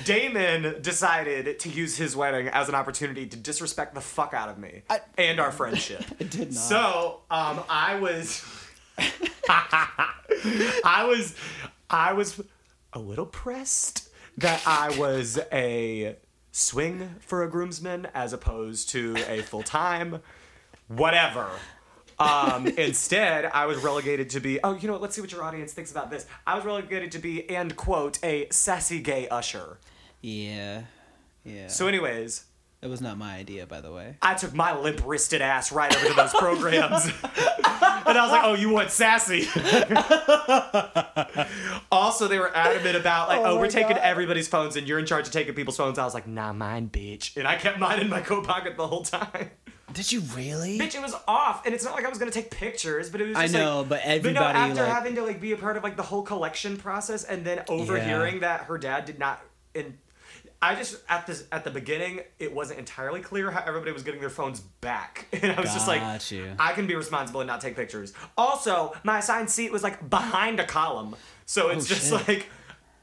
Damon decided to use his wedding as an opportunity to disrespect the fuck out of me I- and our friendship. *laughs* I did not. So, um, I was, *laughs* I was, I was a little pressed that I was a swing for a groomsman as opposed to a full time, whatever. Um, *laughs* instead, I was relegated to be. Oh, you know what? Let's see what your audience thinks about this. I was relegated to be, and quote, a sassy gay usher. Yeah. Yeah. So, anyways, it was not my idea, by the way. I took my limp wristed ass right over to those programs. *laughs* and I was like, oh, you want sassy? *laughs* also, they were adamant about, like, oh, Oh we're my taking God. everybody's phones and you're in charge of taking people's phones. I was like, nah, mine, bitch. And I kept mine in my coat pocket the whole time. Did you really? bitch, it was off. And it's not like I was going to take pictures, but it was I know, like, but But no, everybody after like having to, like, be a part of, like, the whole collection process and then overhearing Yeah. that her dad did not. In, I just at this at the beginning, it wasn't entirely clear how everybody was getting their phones back, *laughs* and I was just like, you. I can be responsible and not take pictures. Also, my assigned seat was like behind a column, so it's Oh, just shit. like,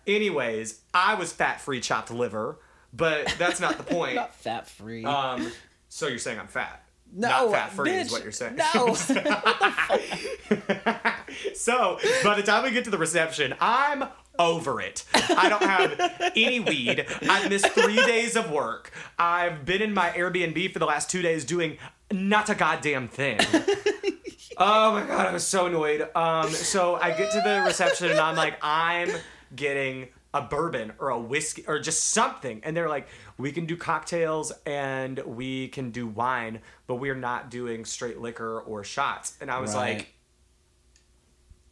anyways, I was fat free chopped liver, but that's not the *laughs* point. not fat free. um, so you're saying I'm fat? no, not fat free is what you're saying. No. *laughs* So by the time we get to the reception, I'm over it. I don't have any weed. I've missed three days of work. I've been in my Airbnb for the last two days doing not a goddamn thing. *laughs* oh my god, I was so annoyed. Um, so I get to the reception and I'm like, I'm getting a bourbon or a whiskey or just something. And they're like, we can do cocktails and we can do wine, but we're not doing straight liquor or shots. And I was Right. like,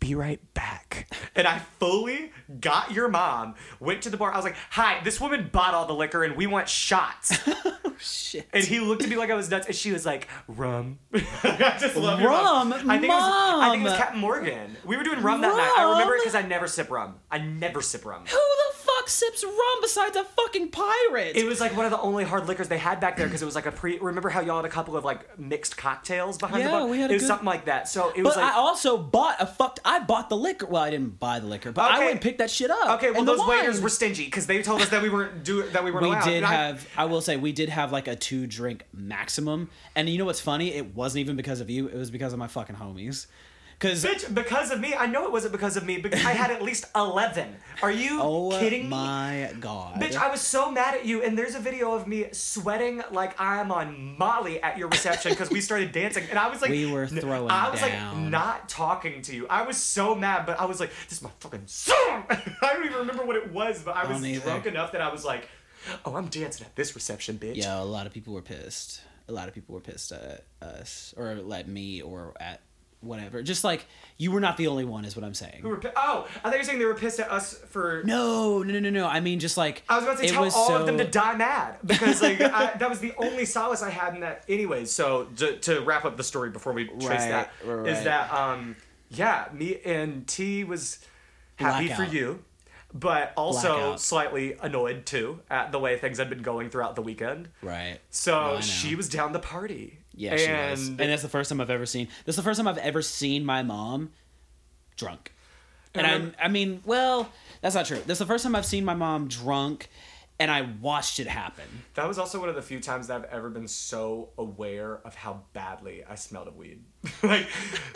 be right back. And I fully got your mom, went to the bar. I was like, hi, this woman bought all the liquor and we want shots. *laughs* Oh, shit. And he looked at me like I was nuts, and she was like, "Rum." *laughs* I just love your Rum? mom. I think it was. I think it was Captain Morgan. We were doing rum that night. I remember it because I never sip rum. I never sip rum. Who the fuck sips rum besides a fucking pirate? It was like one of the only hard liquors they had back there because it was like a pre. Remember how y'all had a couple of like mixed cocktails behind the Yeah, bar? we had It was good- something like that. So it was but like. I also bought a fucked. I bought the liquor. Well, I didn't buy the liquor, but I Okay. went and picked that shit up. Okay, well And those waiters were stingy because they told us that we weren't do that we weren't We allowed. did And I- have. I will say we did have like a two drink maximum, and you know what's funny? It wasn't even because of you. It was because of my fucking homies. Because Bitch, because of me. I know it wasn't because of me because I had at least *laughs* eleven. Are you oh kidding me? Oh my god, Bitch, I was so mad at you, and there's a video of me sweating like I'm on Molly at your reception because we started dancing, and I was like, We were throwing I was like not talking to you. I was so mad, but I was like, this is my fucking song. *laughs* I don't even remember what it was, but I was drunk enough that I was like, oh, I'm dancing at this reception, bitch. yeah, a lot of people were pissed. A lot of people were pissed at us, or at me, or at whatever. Just like you were not the only one, is what I'm saying. Who were pi- oh, I thought you were saying they were pissed at us for. No, no, no, no, no. I mean, just like I was about to tell all was of them to die mad because like I, that was the only solace I had in that. Anyways, so to, to wrap up the story before we trace Right, that is right, right. that um yeah me and T was happy Blackout. for you, but also Blackout. slightly annoyed too at the way things had been going throughout the weekend. Right. So know. she was down the party. Yeah, she and was. And that's the first time I've ever seen. That's the first time I've ever seen my mom drunk. And And I, I mean, well, that's not true. That's the first time I've seen my mom drunk, and I watched it happen. That was also one of the few times that I've ever been so aware of how badly I smelled of weed. *laughs* like,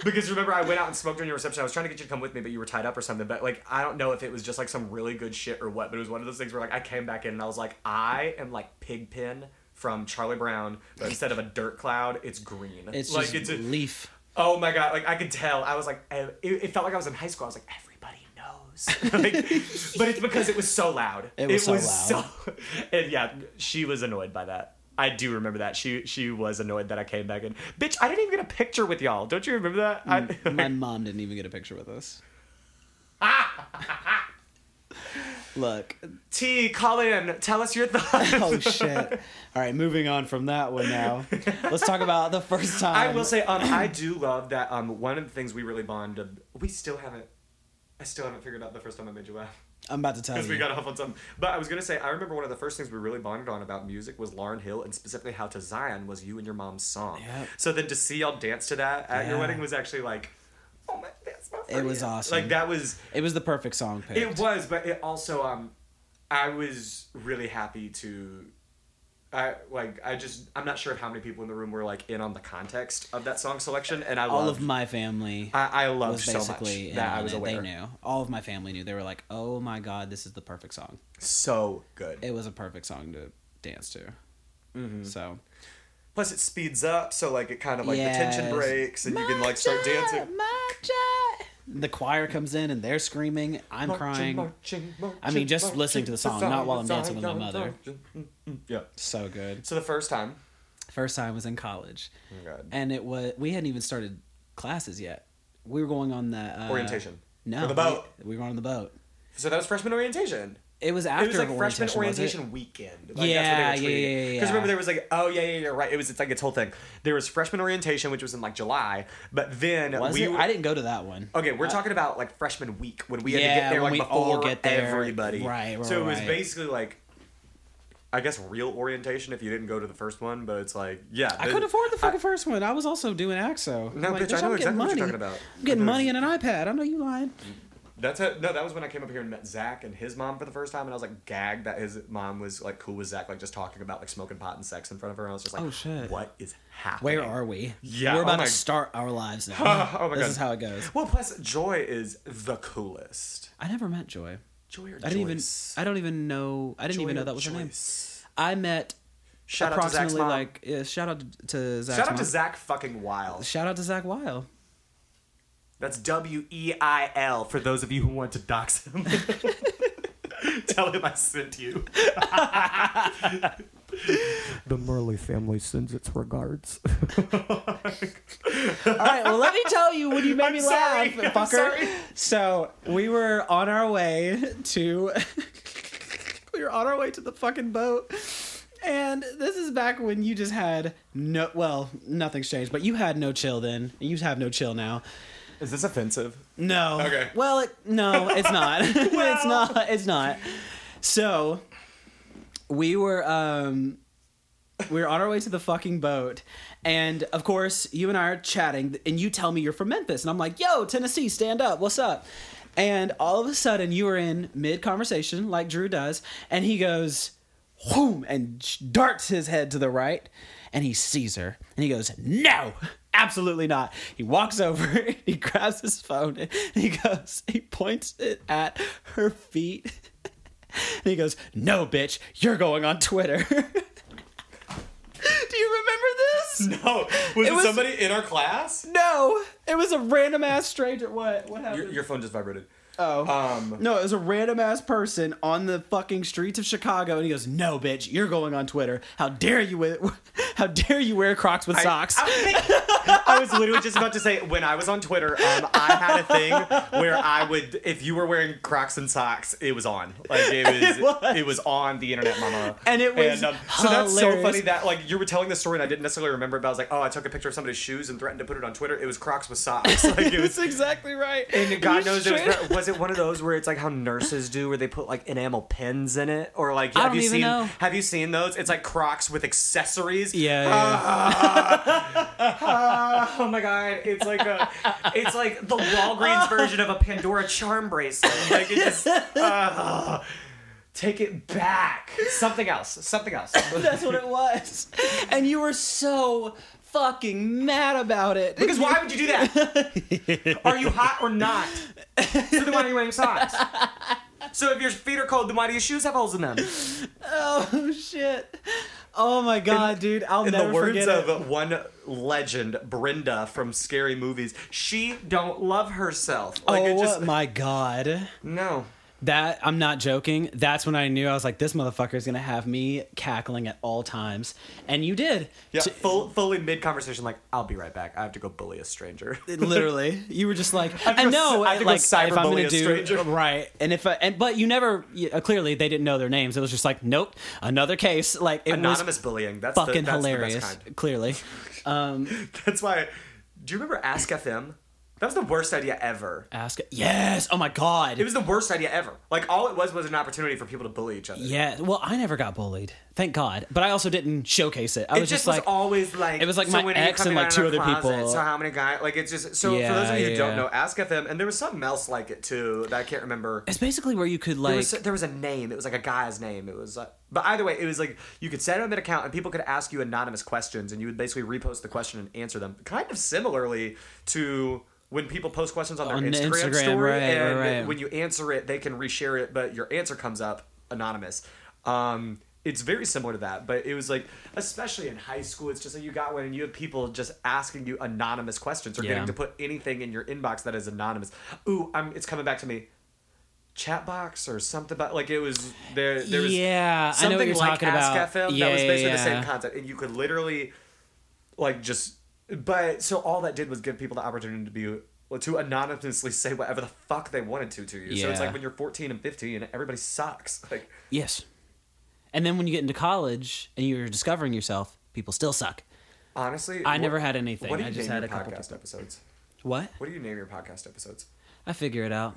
because remember, I went out and smoked during your reception. I was trying to get you to come with me, but you were tied up or something. But like, I don't know if it was just like some really good shit or what. But it was one of those things where like I came back in and I was like, I am like Pigpen from Charlie Brown, but instead of a dirt cloud, it's green. It's like just it's a, leaf. oh my god, like I could tell. I was like, it, it felt like I was in high school. I was like, everybody knows. *laughs* like, but it's because it was so loud. It was so loud. so- *laughs* and yeah, she was annoyed by that. I do remember that. She she was annoyed that I came back in. Bitch, I didn't even get a picture with y'all. Don't you remember that? I, My mom didn't even get a picture with us. *laughs* Look. T, call in. Tell us your *laughs* thoughts. Oh shit. All right, moving on from that one now. Let's talk about the first time. *laughs* I will say, um, I do love that. Um, one of the things we really bonded. We still haven't. I still haven't figured out the first time I made you laugh. I'm about to tell *laughs* you. because we got off on something. But I was gonna say, I remember one of the first things we really bonded on about music was Lauryn Hill, and specifically how to Zion was you and your mom's song. Yep. So then to see y'all dance to that at your wedding was actually like, oh my, my. It was awesome. Like that was. it was the perfect song pick. It was, but it also um, I was really happy to. I like I just I'm not sure of how many people in the room were like in on the context of that song selection, and I All loved, of my family I, I loved was so basically much in that I on was it. aware. They knew. All of my family knew. They were like, "Oh my god, this is the perfect song." So good. It was a perfect song to dance to. Mm-hmm. So Plus, it speeds up, so like it kind of like the tension Yes. breaks, and you can like start dancing. The choir comes in and they're screaming. I'm crying. I mean, just listening to the song, not while I'm dancing with my mother. Mm, mm, mm. Yeah. So good. So the first time. First time was in college, Oh god. and it was we hadn't even started classes yet. We were going on the uh, Orientation. No, For the boat. We, we were on the boat. So that was freshman orientation. It was after it was like freshman orientation, weekend. Like, Yeah, that's what yeah, they were yeah, yeah, Because yeah. remember, there was like, oh yeah, yeah, you're right. It was it's like its whole thing. There was freshman orientation, which was in like July, but then Was we it? I didn't go to that one. Okay, we're talking about like freshman week when we had to get there like before get there. everybody. Right, right, So it was right. basically like, I guess real orientation if you didn't go to the first one, but it's like yeah. I couldn't afford the fucking first one. I was also doing AXO. No, Like, bitch, I I'm know getting what money. you're talking about. I'm getting money and an iPad. I know you lying. That's it. No, that was when I came up here and met Zach and his mom for the first time, and I was like gagged that his mom was like cool with Zach, like just talking about like smoking pot and sex in front of her. And I was just like, Oh, shit. what is happening? Where are we? Yeah, we're oh about my- to start our lives now. *laughs* Oh my this God. is how it goes. Well, plus Joy is the coolest. I never met Joy. Joy or I didn't Joyce? even. I don't even know. I didn't Joy even know that was her name. I met Shout out to Zach's approximately mom. like yeah, shout out to Zach. Shout out to Zach fucking Wild. Shout out to Zach Weil. That's W E I L for those of you who want to dox him. *laughs* Tell him I sent you. *laughs* the Murley family sends its regards. *laughs* All right, well, let me tell you when you made I'm me sorry, laugh, I'm fucker. sorry. So we were on our way to. we were on our way to the fucking boat. And this is back when you just had no, well, nothing's changed, but you had no chill then. You have no chill now. Is this offensive? No. Okay. Well, it, no, it's not. *laughs* *laughs* it's not. It's not. So, we were um, we were on our way to the fucking boat, and of course, you and I are chatting, and you tell me you're from Memphis, and I'm like, "Yo, Tennessee, stand up, what's up?" And all of a sudden, you were in mid conversation, like Drew does, and he goes, "Whoom!" and darts his head to the right, and he sees her, and he goes, "No." Absolutely not. He walks over, *laughs* he grabs his phone, and he goes, he points it at her feet. And *laughs* he goes, No, bitch, you're going on Twitter. *laughs* Do you remember this? No. Was it, was- somebody in our class? No, it was a random ass stranger. What? What happened? Your, your phone just vibrated. Oh. Um, no, it was a random ass person on the fucking streets of Chicago, and he goes, "No, bitch, you're going on Twitter. How dare you? With, *laughs* how dare you wear Crocs with socks?" I, *laughs* I was literally just about to say when I was on Twitter, um, I had a thing where I would, if you were wearing Crocs and socks, it was on. Like it *laughs* was, it was. was, on the internet, mama. And it was so that's so funny that like you were telling the story and I didn't necessarily remember, it, but I was like, oh, I took a picture of somebody's shoes and threatened to put it on Twitter. It was Crocs with socks. Like it was. That's exactly right. And God knows it was, was it one of those where it's like how nurses do where they put like enamel pins in it? Or like have you seen know. have you seen those? It's like Crocs with accessories. Yeah, yeah. *laughs* oh my god. It's like a it's like the Walgreens *laughs* version of a Pandora charm bracelet. Like it just uh, take it back. Something else. Something else. *laughs* That's what it was. And you were so fucking mad about it. because why would you do that? Are you hot or not so then why are you wearing socks *laughs* so if your feet are cold then why do your shoes have holes in them Oh shit. Oh my god, dude. I'll In never the words forget it. of one legend, Brenda from Scary Movies, she don't love herself. Like oh just my god. no. That I'm not joking. That's when I knew I was like, this motherfucker is gonna have me cackling at all times, and you did. Yeah, T- full, fully mid conversation, like I'll be right back. I have to go bully a stranger. *laughs* literally, you were just like, *laughs* I know, I have to go like if I'm gonna do stranger. *laughs* right, and if I, and but you never uh, clearly they didn't know their names. It was just like, nope, another case. Like Anonymous bullying. That's fucking the, that's hilarious. The best kind. Clearly, um, That's why. Do you remember Ask FM? That was the worst idea ever. Ask. Yes. Oh my god. It was the worst idea ever. Like all it was was an opportunity for people to bully each other. yeah. Well, I never got bullied. Thank God. But I also didn't showcase it. I It was just was like, always like it was like so my when are you ex and, like, two other closet? people. So how many guys? Like it's just so for those of you who yeah. don't know, Ask FM, and there was something else like it too that I can't remember. it's basically where you could There like. was, there was a name. It was like a guy's name. It was, uh, but either way, it was like you could set up an account and people could ask you anonymous questions, and you would basically repost the question and answer them. Kind of similarly to when people post questions on their On Instagram, Instagram, story, right, and right, when you answer it, they can reshare it, but your answer comes up anonymous. Um, it's very similar to that, but it was like, especially in high school, it's just like you got one and you have people just asking you anonymous questions or Yeah. getting to put anything in your inbox that is anonymous. Ooh, I'm, it's coming back to me chat box or something about like it was there there was Yeah, I something know what you're like talking Ask about. FM Yeah, that was yeah, basically the same concept and you could literally like just but so all that did was give people the opportunity to be to anonymously say whatever the fuck they wanted to to you. So it's like when you're 14 and 15 and everybody sucks. *laughs* Like yes. And then when you get into college and you're discovering yourself, people still suck. honestly, I what- never had anything. What do I you just name had your a podcast people. episodes? What? What do you name your podcast episodes? I figure it out.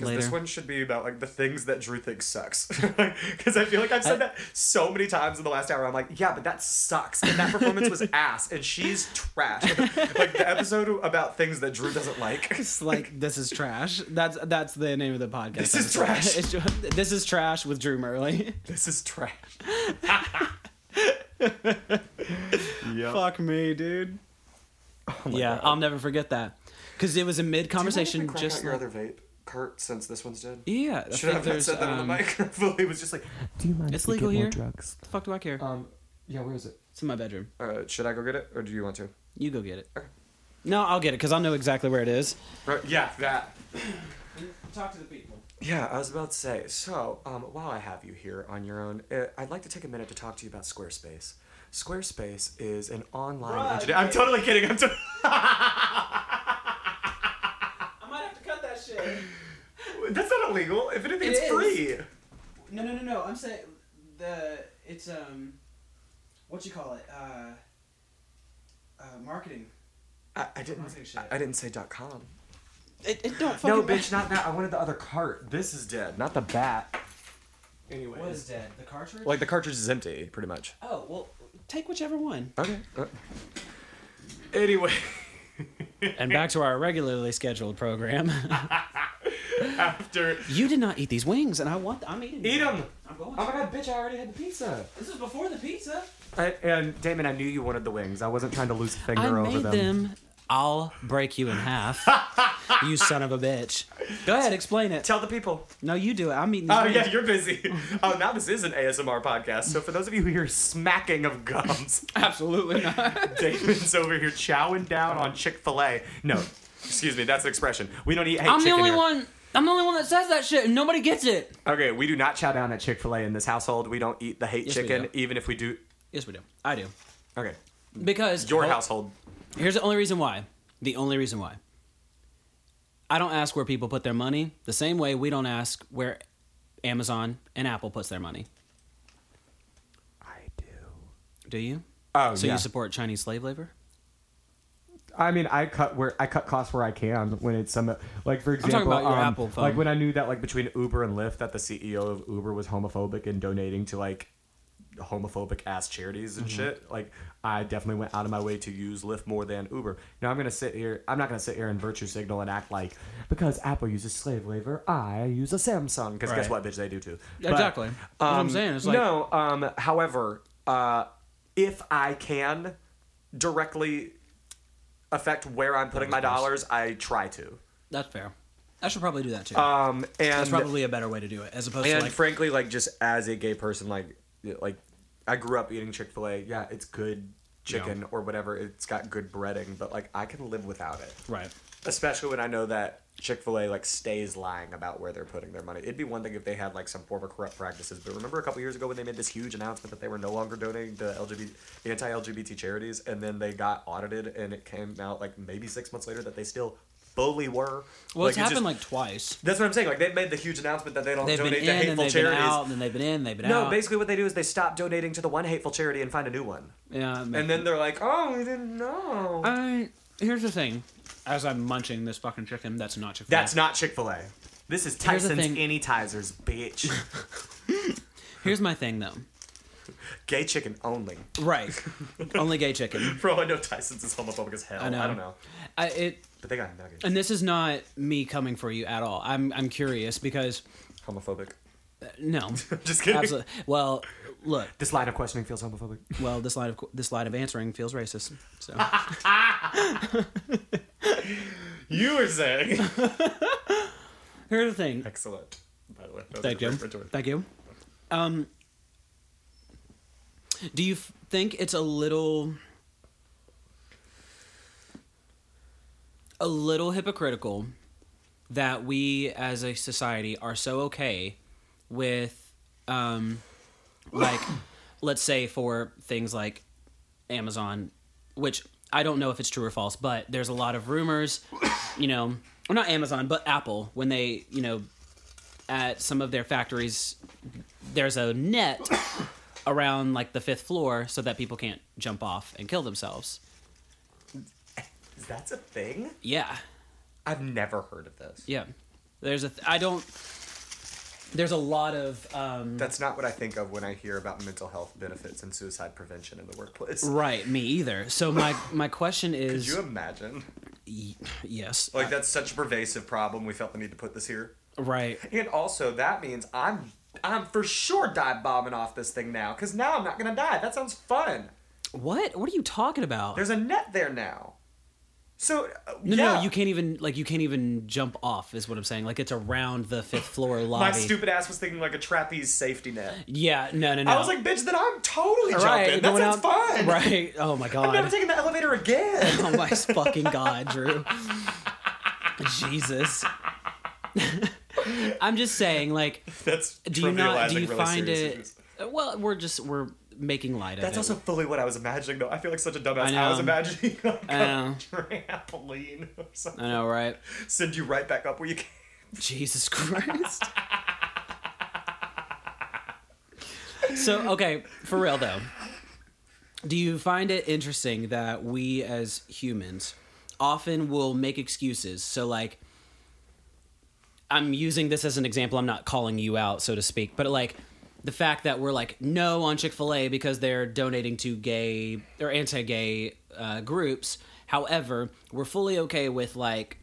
Because this one should be about like the things that Drew thinks sucks. *laughs* Because I feel like I've said I- that so many times in the last hour. I'm like, yeah, but that sucks, and that performance was *laughs* ass, and she's trash. like the episode about things that Drew doesn't like. *laughs* It's like this is trash. That's that's the name of the podcast. This is trash. This is trash with Drew Murley. This is trash. yep. Fuck me, dude. Oh yeah, God. I'll never forget that because it was a mid conversation. Do you want me to Just like, your other vape, Kurt, since this one's dead. yeah, I Should I have not said that on the um, mic? Fully *laughs* was just like, Do you mind It's if legal get here. more drugs? the fuck do I care? um, yeah, where is it? It's in my bedroom. Uh, should I go get it, or do you want to? You go get it. Okay. No, I'll get it because I'll know exactly where it is. Right, yeah, that. *coughs* Talk to the people. Yeah, I was about to say. So, um, while I have you here on your own, uh, I'd like to take a minute to talk to you about Squarespace. Squarespace is an online Bruh, engineer. I'm totally kidding. I'm. To- *laughs* I might have to cut that shit. That's not illegal. If anything, It it's is. free. No, no, no, no. I'm saying the it's um, what you call it? Uh, uh, marketing. I, I didn't. Marketing shit. I, I didn't say dot com. It, it don't. No, bitch, not that. I wanted the other cart. This is dead, not the bat. Anyway, What is dead? The cartridge? like the cartridge is empty, pretty much. oh well, take whichever one. Okay. Uh, anyway, *laughs* *laughs* And back to our regularly scheduled program. *laughs* after you did not eat these wings, and I want. I'm eating. eat them. I'm going. Oh my god, bitch! I already had the pizza. This is before the pizza. I, and Damon, I knew you wanted the wings. I wasn't trying to lose a finger I over made them. I'll break you in half. *laughs* you son of a bitch. Go ahead, explain it. Tell the people. No, you do it. I'm eating. Oh yeah, you're busy. oh, now this is an ASMR podcast. So for those of you who hear smacking of gums, *laughs* Absolutely not. Damon's over here chowing down on Chick Fil A. No, excuse me, that's an expression. We don't eat hate I'm the only here. one. I'm the only one that says that shit, and nobody gets it. Okay, we do not chow down at Chick Fil A in this household. We don't eat the hate Yes, chicken, even if we do. Yes, we do. I do. Okay, Because your Hold- household. Here's the only reason why. The only reason why. I don't ask where people put their money the same way we don't ask where Amazon and Apple puts their money. I do. Do you? Oh So you support Chinese slave labor? I mean, I cut where I cut costs where I can when it's some like for example, about your um, Apple phone. Like when I knew that, like between Uber and Lyft, that the CEO of Uber was homophobic and donating to like homophobic ass charities Mm-hmm. and shit. Like I definitely went out of my way to use Lyft more than Uber. Now I'm gonna sit here. I'm not gonna sit here and virtue signal and act like because Apple uses slave labor, I use a Samsung. Because guess what, bitch, they do too. But, exactly. That's what I'm um, saying. It's like no. Um. However, uh, if I can directly affect where I'm putting my dollars, I try to. that's fair. I should probably do that too. Um. And that's probably a better way to do it, as opposed and to like frankly, like just as a gay person, like like I grew up eating Chick Fil A. Yeah, it's good chicken or whatever. It's got good breading, but like I can live without it. right. Especially when I know that Chick Fil A like stays lying about where they're putting their money. It'd be one thing if they had like some form of corrupt practices. But remember a couple years ago when they made this huge announcement that they were no longer donating to LGBT anti-LGBT charities, and then they got audited, and it came out like maybe six months later that they still fully were. Well, it's Like, happened just- like twice. that's what I'm saying. Like they made the huge announcement that they don't They've been donate in to and hateful they've been charities. out, and then they've been in, they've been No, out. No, basically what they do is they stop donating to the one hateful charity and find a new one. yeah. And then they're like, "Oh, we didn't know." I Here's the thing. As I'm munching this fucking chicken, that's not Chick. That's not Chick Fil A. This is Tyson's. Anytizers, bitch. *laughs* Here's my thing though. Gay chicken only. Right. Only gay chicken. *laughs* All I know, Tyson's is homophobic as hell. I know. I don't know. I, it But they got and this is not me coming for you at all. I'm I'm curious because Homophobic. no, *laughs* Just kidding. absolutely. Well, look. This line of questioning feels homophobic. Well, this line of this line of answering feels racist. So *laughs* You were saying. *laughs* here's the thing. Excellent. By the way. Thank you. Thank you. Um, do you f- think it's a little, a little hypocritical that we as a society are so okay with, um, like, *coughs* let's say for things like Amazon, which I don't know if it's true or false, but there's a lot of rumors, you know, or not Amazon, but Apple when they, you know, at some of their factories there's a net *coughs* around like the fifth floor so that people can't jump off and kill themselves. That's a thing? Yeah. I've never heard of this. Yeah. There's a th- I don't there's a lot of um That's not what I think of when I hear about mental health benefits and suicide prevention in the workplace. right, me either. So my my question *laughs* is. Could you imagine? y- yes. Like, that's such a pervasive problem, we felt the need to put this here. right. And also, that means I'm I'm for sure dive bombing off this thing now, because now I'm not gonna die. That sounds fun. What? What are you talking about? There's a net there now. So, uh, no, yeah. no, you can't even like you can't even jump off is what I'm saying. Like it's around the fifth floor *laughs* lobby. My stupid ass was thinking like a trapeze safety net. Yeah, no, no, no. I was like, bitch, then I'm totally jumping. right, that sounds out- fun. Right. Oh my *laughs* god. I'm never taking the elevator again. *laughs* Oh my fucking god, Drew. Jesus. I'm just saying, like, That's do you not? Do you really find it? issues. Well, we're just we're making light of it. That's it. also fully what I was imagining, though. I feel like such a dumbass. I I, was imagining *laughs* like I a know. trampoline or something. I know, right? Send you right back up where you came. Jesus Christ. *laughs* so, okay, for real though. Do you find it interesting that we as humans often will make excuses? So, like, I'm using this as an example. I'm not calling you out, so to speak, but like the fact that we're like no on Chick Fil A because they're donating to gay or anti-gay uh, groups. However, we're fully okay with like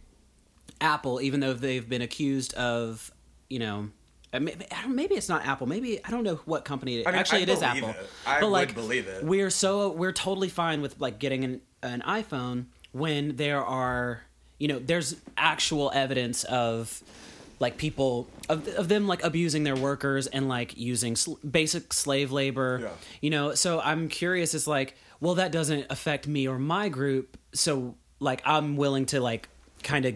Apple, even though they've been accused of, you know, uh, maybe, I don't- maybe it's not Apple. Maybe I don't know what company. It, I mean, actually, I it is Apple. it. I but like, believe it. We're so we're totally fine with like getting an an iPhone when there are you know there's actual evidence of like people of, of them like abusing their workers and like using sl- basic slave labor Yeah. you know so i'm curious it's like well that doesn't affect me or my group so like i'm willing to like kind of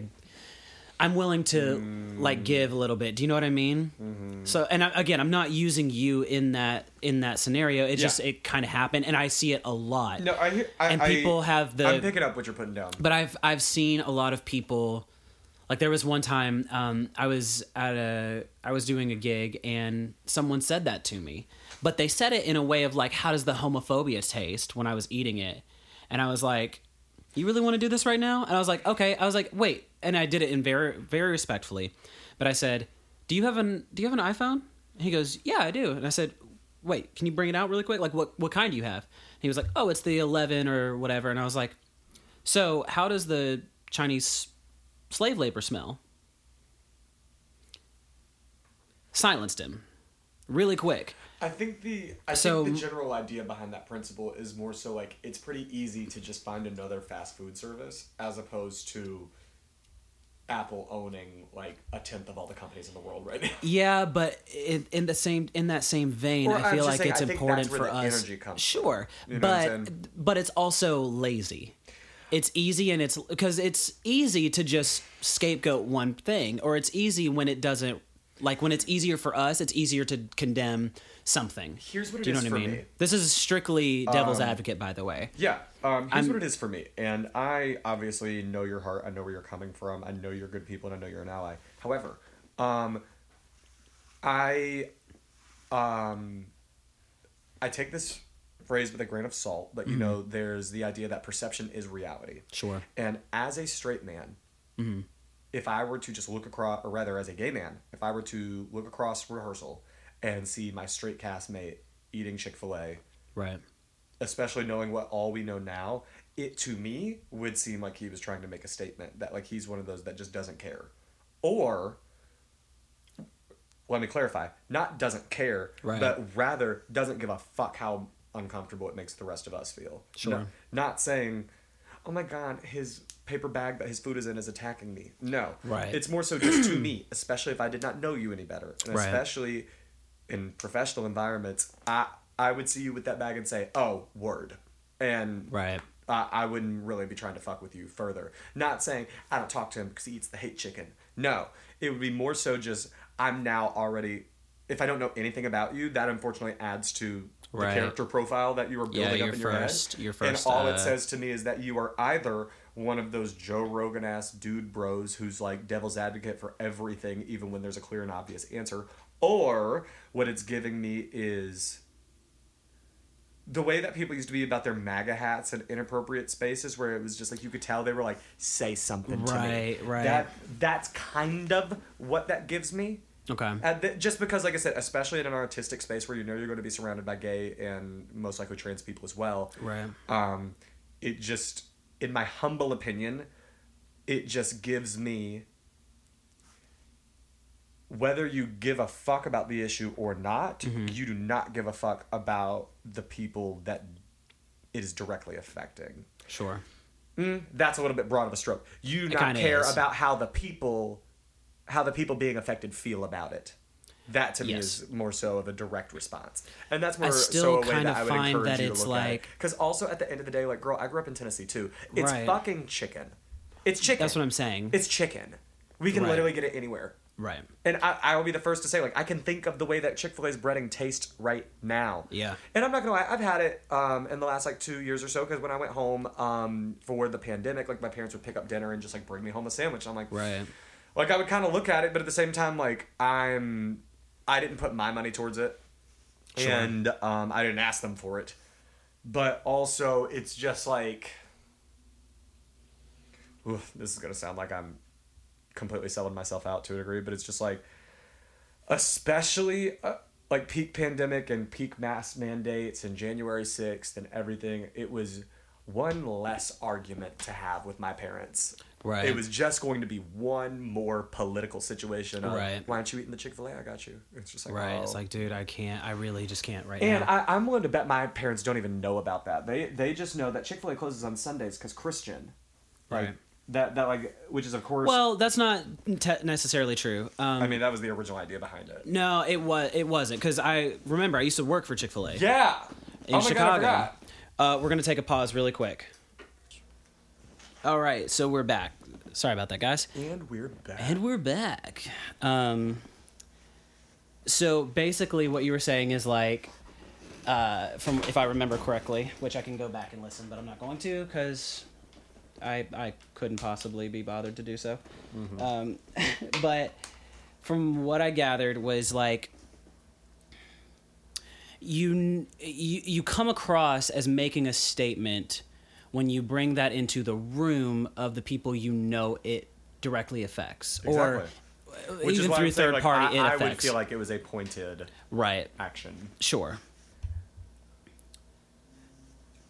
i'm willing to like give a little bit do you know what i mean Mm-hmm. so and I, again i'm not using you in that in that scenario it just it kind of happened and i see it a lot No, I hear. I, And people have the- I'm picking up what you're putting down. but I've I've seen a lot of people like there was one time um, I was at a I was doing a gig and someone said that to me, but they said it in a way of like, how does the homophobia taste when I was eating it, and I was like, you really want to do this right now? And I was like, okay. I was like, wait, and I did it in very very respectfully, but I said, do you have an do you have an iPhone? And he goes, yeah, I do, and I said. Wait, can you bring it out really quick? Like, what what kind do you have? He was like, "Oh, it's the 11 or whatever." And I was like, so, how does the Chinese slave labor smell? Silenced him really quick. I think the I So- think the general idea behind that principle is more so like it's pretty easy to just find another fast food service as opposed to Apple owning like a tenth of all the companies in the world right now. Yeah, but in, in the same in that same vein, Or I feel like saying, it's I important for us. sure, You know but but it's also lazy. It's easy and it's because it's easy to just scapegoat one thing, or it's easy when it doesn't. Like when it's easier for us, it's easier to condemn something. Here's what it Do you know is what I for mean? me. This is strictly devil's advocate, by the way. Yeah, um, here's I'm- what it is for me, and I obviously know your heart. I know where you're coming from. I know you're good people, and I know you're an ally. However, um, I, um, I take this phrased with a grain of salt, but you know, mm-hmm. there's the idea that perception is reality. Sure. And as a straight man, mm-hmm. if I were to just look across, or rather, as a gay man, if I were to look across rehearsal and see my straight castmate eating Chick Fil A, Right. especially knowing what all we know now, it to me would seem like he was trying to make a statement that like he's one of those that just doesn't care, or let me clarify, not doesn't care, Right. but rather doesn't give a fuck how uncomfortable it makes the rest of us feel. Sure. No- not saying, oh my god, his paper bag that his food is in is attacking me. No. Right. It's more so just to me, especially if I did not know you any better, and Right. especially in professional environments. I I would see you with that bag and say, oh, word, and Right. I I wouldn't really be trying to fuck with you further. Not saying I don't talk to him because he eats the hate chicken. No, it would be more so just I'm now already. If I don't know anything about you, that unfortunately adds to the character profile that you Yeah, building your up in your first- head. your first, and all uh, it says to me is that you are either one of those Joe Rogan ass dude bros who's like devil's advocate for everything, even when there's a clear and obvious answer, or what it's giving me is the way that people used to be about their MAGA hats and inappropriate spaces, where it was just like you could tell they were like, "Say something to me." Right, right. That that's kind of what that gives me. Okay. Uh, th- just because, like I said, especially in an artistic space where you know you're going to be surrounded by gay and most likely trans people as well. Right. Um, it just, in my humble opinion, it just gives me whether you give a fuck about the issue or not, Mm-hmm. you do not give a fuck about the people that it is directly affecting. Sure. Mm, that's a little bit broad of a stroke. You do not care is. about how the people, how the people being affected feel about it. That to me Yes. is more so of a direct response, and that's I more still so a way kind that of I would find encourage that you to it's look at it. like- Because also at the end of the day, like girl, I grew up in Tennessee too. It's Right. fucking chicken. It's chicken. That's what I'm saying. It's chicken. We can Right. literally get it anywhere. Right. And I, I will be the first to say, like, I can think of the way that Chick Fil A's breading tastes right now. Yeah. And I'm not gonna lie, I've had it um, in the last like two years or so. Because when I went home um, for the pandemic, like my parents would pick up dinner and just like bring me home a sandwich. I'm like, Right. Like I would kind of look at it, but at the same time, like I'm, I didn't put my money towards it, Sure. and um, I didn't ask them for it. But also, it's just like, this is gonna sound like I'm completely selling myself out to a degree, but it's just like, especially uh, like peak pandemic and peak mass mandates and January sixth and everything. It was one less argument to have with my parents. Right. It was just going to be one more political situation. Of, Right. Why aren't you eating the Chick Fil A? I got you. It's just like Right. oh. It's like, dude, I can't. I really just can't right And now. I, I'm willing to bet my parents don't even know about that. They they just know that Chick Fil A closes on Sundays because Christian, like Right. that that like which is of course. well, that's not te- necessarily true. Um, I mean that was the original idea behind it. no, it was. It wasn't because I remember I used to work for Chick Fil A Yeah. in oh Chicago. God, uh, we're gonna take a pause really quick. All right, so we're back. Sorry about that, guys. And we're back. And we're back. Um, so basically, what you were saying is like, uh, from if I remember correctly, which I can go back and listen, but I'm not going to because I I couldn't possibly be bothered to do so. Um, *laughs* but from what I gathered was like. You, you you come across as making a statement when you bring that into the room of the people you know it directly affects, or Which even through I'm saying, third like, party I, it I would feel like it was a pointed right, action. sure.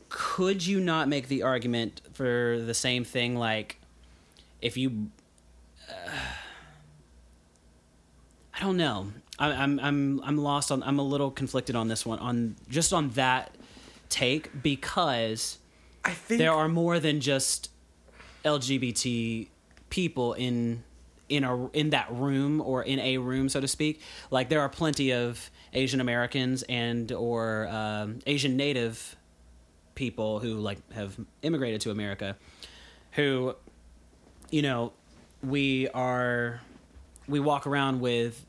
Could you not make the argument for the same thing? Like, if you, uh, I don't know. I, I'm I'm I'm lost on. I'm a little conflicted on this one. On just on that take because I think there are more than just LGBT people in in a in that room or in a room, so to speak. Like there are plenty of Asian Americans and or um, Asian Native people who like have immigrated to America, who, you know, we are we walk around with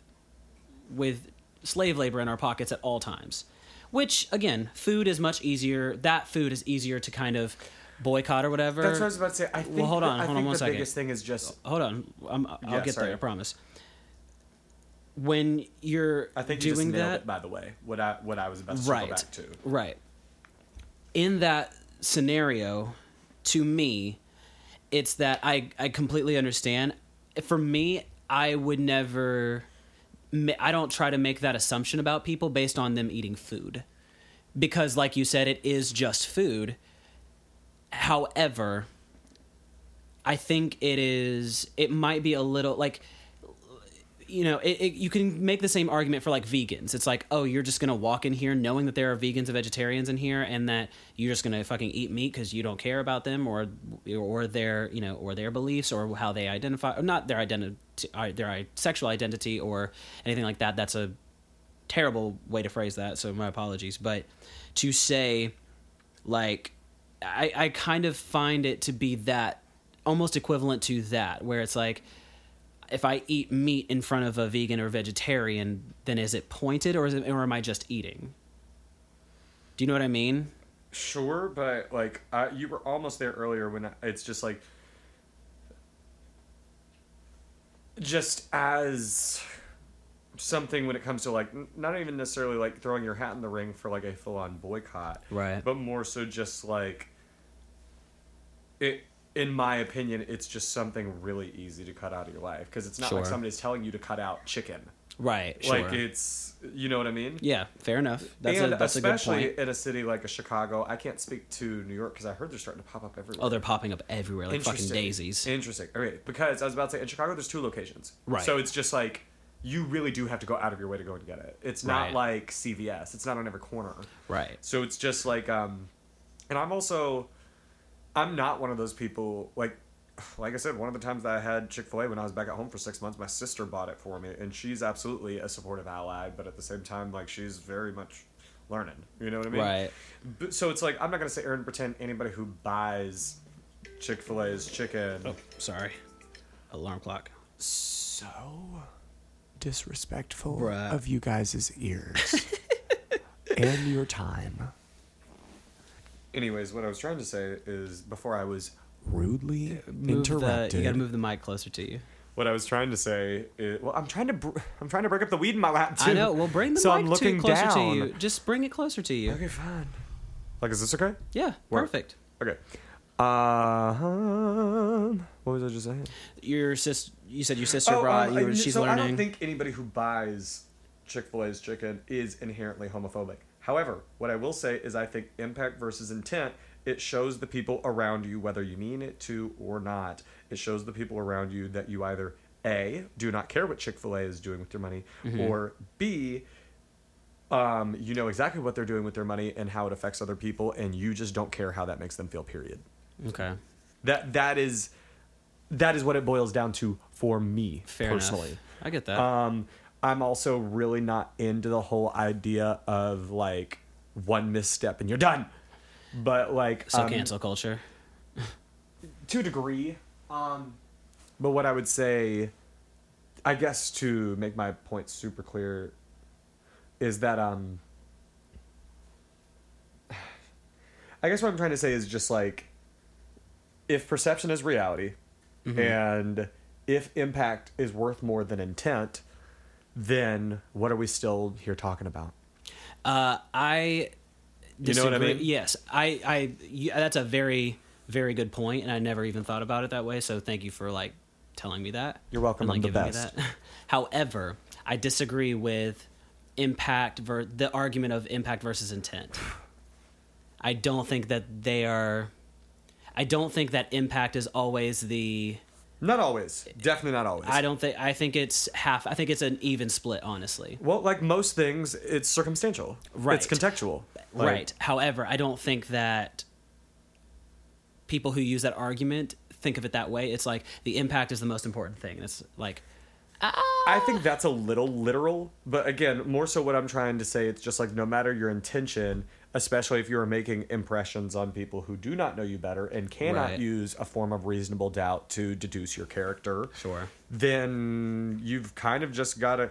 with slave labor in our pockets at all times. Which again, food is much easier. That food is easier to kind of boycott or whatever. that's what I was about to say. I think Well, hold the- on, I hold on think one the second. biggest thing is just Hold on, I'm, I'll Yeah, get sorry. there. I promise. When you're I think you doing just that, it. By the way, what I what I was about to right, back to. right. in that scenario, to me, it's that I I completely understand. For me, I would never. I don't try to make that assumption about people based on them eating food, because, like you said, it is just food. However, I think it is. It might be a little like you know, it, it, you can make the same argument for like vegans. It's like, oh, you're just gonna walk in here knowing that there are vegans and vegetarians in here, and that you're just gonna fucking eat meat because you don't care about them or or their you know or their beliefs or how they identify, or not their identity, their sexual identity or anything like that. That's a terrible way to phrase that. So my apologies, but to say like I, I kind of find it to be that almost equivalent to that where it's like if I eat meat in front of a vegan or vegetarian, then is it pointed or is it, or am I just eating? Do you know what I mean? Sure, but like uh, you were almost there earlier when I- it's just like just as something when it comes to like not even necessarily like throwing your hat in the ring for like a full on boycott, Right. But more so just like it. In my opinion, it's just something really easy to cut out of your life because it's not like somebody's telling you to cut out chicken. Right. Sure. Like it's, you know what I mean? yeah. Fair enough. That's and a that's a good especially in a city like a Chicago, I can't speak to New York because I heard they're starting to pop up everywhere. Oh, they're popping up everywhere like fucking daisies. Interesting. Okay, because I was about to say in Chicago, there's two locations. Right. So it's just like you really do have to go out of your way to go and get it. It's not Right. like CVS. It's not on every corner. Right. So it's just like, um, and I'm also, I'm not one of those people like. *sighs* Like I said, one of the times that I had Chick Fil A when I was back at home for six months, my sister bought it for me, and she's absolutely a supportive ally. But at the same time, like she's very much learning. You know what I mean? Right. But, so it's like I'm not gonna sit here and pretend anybody who buys Chick Fil A's chicken. Oh, sorry. Alarm clock. So disrespectful Bruh. of you guys' ears *laughs* and your time. Anyways, what I was trying to say is before I was Rudely Move the, interrupted. you gotta move the mic closer to you. what I was trying to say is well I'm trying to br- I'm trying to break up the weed in my lap too. I know. Well, bring the so mic I'm looking closer down. to you. Just bring it closer to you. Okay, fine. Like, is this okay? Yeah. Work. Perfect. Okay. Uh, what was I just saying? Your sis. You said your sister Oh, brought. um, you were, she's so learning. I don't think anybody who buys Chick Fil A's chicken is inherently homophobic. However, what I will say is I think impact versus intent. It shows the people around you whether you mean it to or not. It shows the people around you that you either a do not care what Chick Fil A is doing with your money, Mm-hmm. or b um, you know exactly what they're doing with their money and how it affects other people, and you just don't care how that makes them feel. Period. okay. That that is that is what it boils down to for me Fair personally. enough. I get that. Um, I'm also really not into the whole idea of like one misstep and you're done. But like so um, cancel culture. to a degree. Um, but what I would say, I guess to make my point super clear, is that um, *sighs* I guess what I'm trying to say is just like, if perception is reality, and if impact is worth more than intent, then what are we still here talking about? Uh, I. You know what I mean? Yes, I. I. that's a very, very good point, and I never even thought about it that way. So thank you for like telling me that. You're welcome, like, I'm the best. that. *laughs* However, I disagree with impact ver- the argument of impact versus intent. I don't think that they are. I don't think that impact is always the. Not always, definitely not always. I don't think. I think it's half. I think it's an even split, honestly. Well, like most things, it's circumstantial. Right. It's contextual. Like, right. However, I don't think that people who use that argument think of it that way. It's like the impact is the most important thing. It's like, I think that's a little literal, but again, more so what I'm trying to say, it's just like no matter your intention, especially if you're making impressions on people who do not know you better and cannot Right. use a form of reasonable doubt to deduce your character, Sure. then you've kind of just got to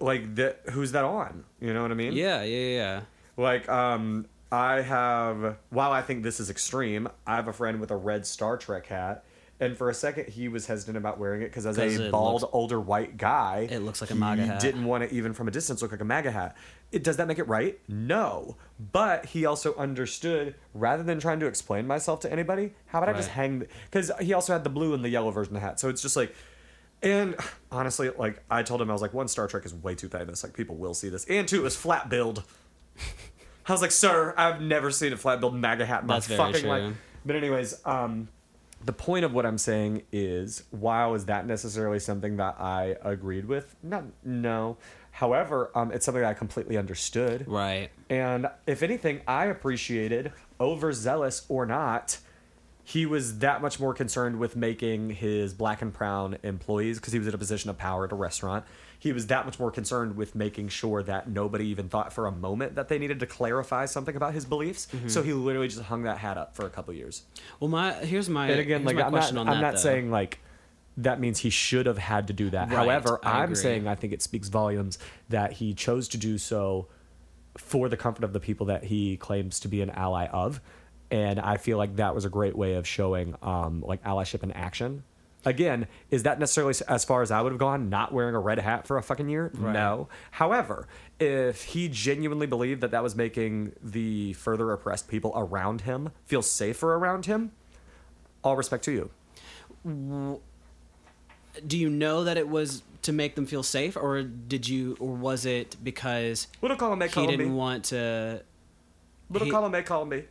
like that who's that on? You know what I mean? yeah, yeah, yeah. Like, um, I have, while I think this is extreme, I have a friend with a red Star Trek hat, And for a second, he was hesitant about wearing it because as a bald, looks- older white guy, It looks like a MAGA hat. Didn't want to even from a distance look like a MAGA hat. It does that make it right? No. But he also understood rather than trying to explain myself to anybody, how about I just hang? Because he also had the blue and the yellow version of the hat, so it's just like. And honestly, like I told him, I was like, one Star Trek is way too famous. Like people will see this, and two, it was flat billed. I was like, sir, I've never seen a flat billed MAGA hat in my That's fucking life. But anyways, um, the point of what I'm saying is, wow, is that necessarily something that I agreed with? Not, no. However, um, it's something that I completely understood. Right. And if anything, I appreciated, overzealous or not, he was that much more concerned with making his black and brown employees, because he was in a position of power at a restaurant, he was that much more concerned with making sure that nobody even thought for a moment that they needed to clarify something about his beliefs. Mm-hmm. So he literally just hung that hat up for a couple years. Well, my here's my And again, like I'm not, I'm that, not saying like that means he should have had to do that. Right, However, I I'm agree. saying I think it speaks volumes that he chose to do so for the comfort of the people that he claims to be an ally of. And I feel like that was a great way of showing um, like allyship in action. Again, is that necessarily as far as I would have gone, not wearing a red hat for a fucking year? No. However, if he genuinely believed that that was making the further oppressed people around him feel safer around him, all respect to you. Do you know that it was to make them feel safe, or did you, or was it because Little column A, he didn't want to? Little he- column A, column B.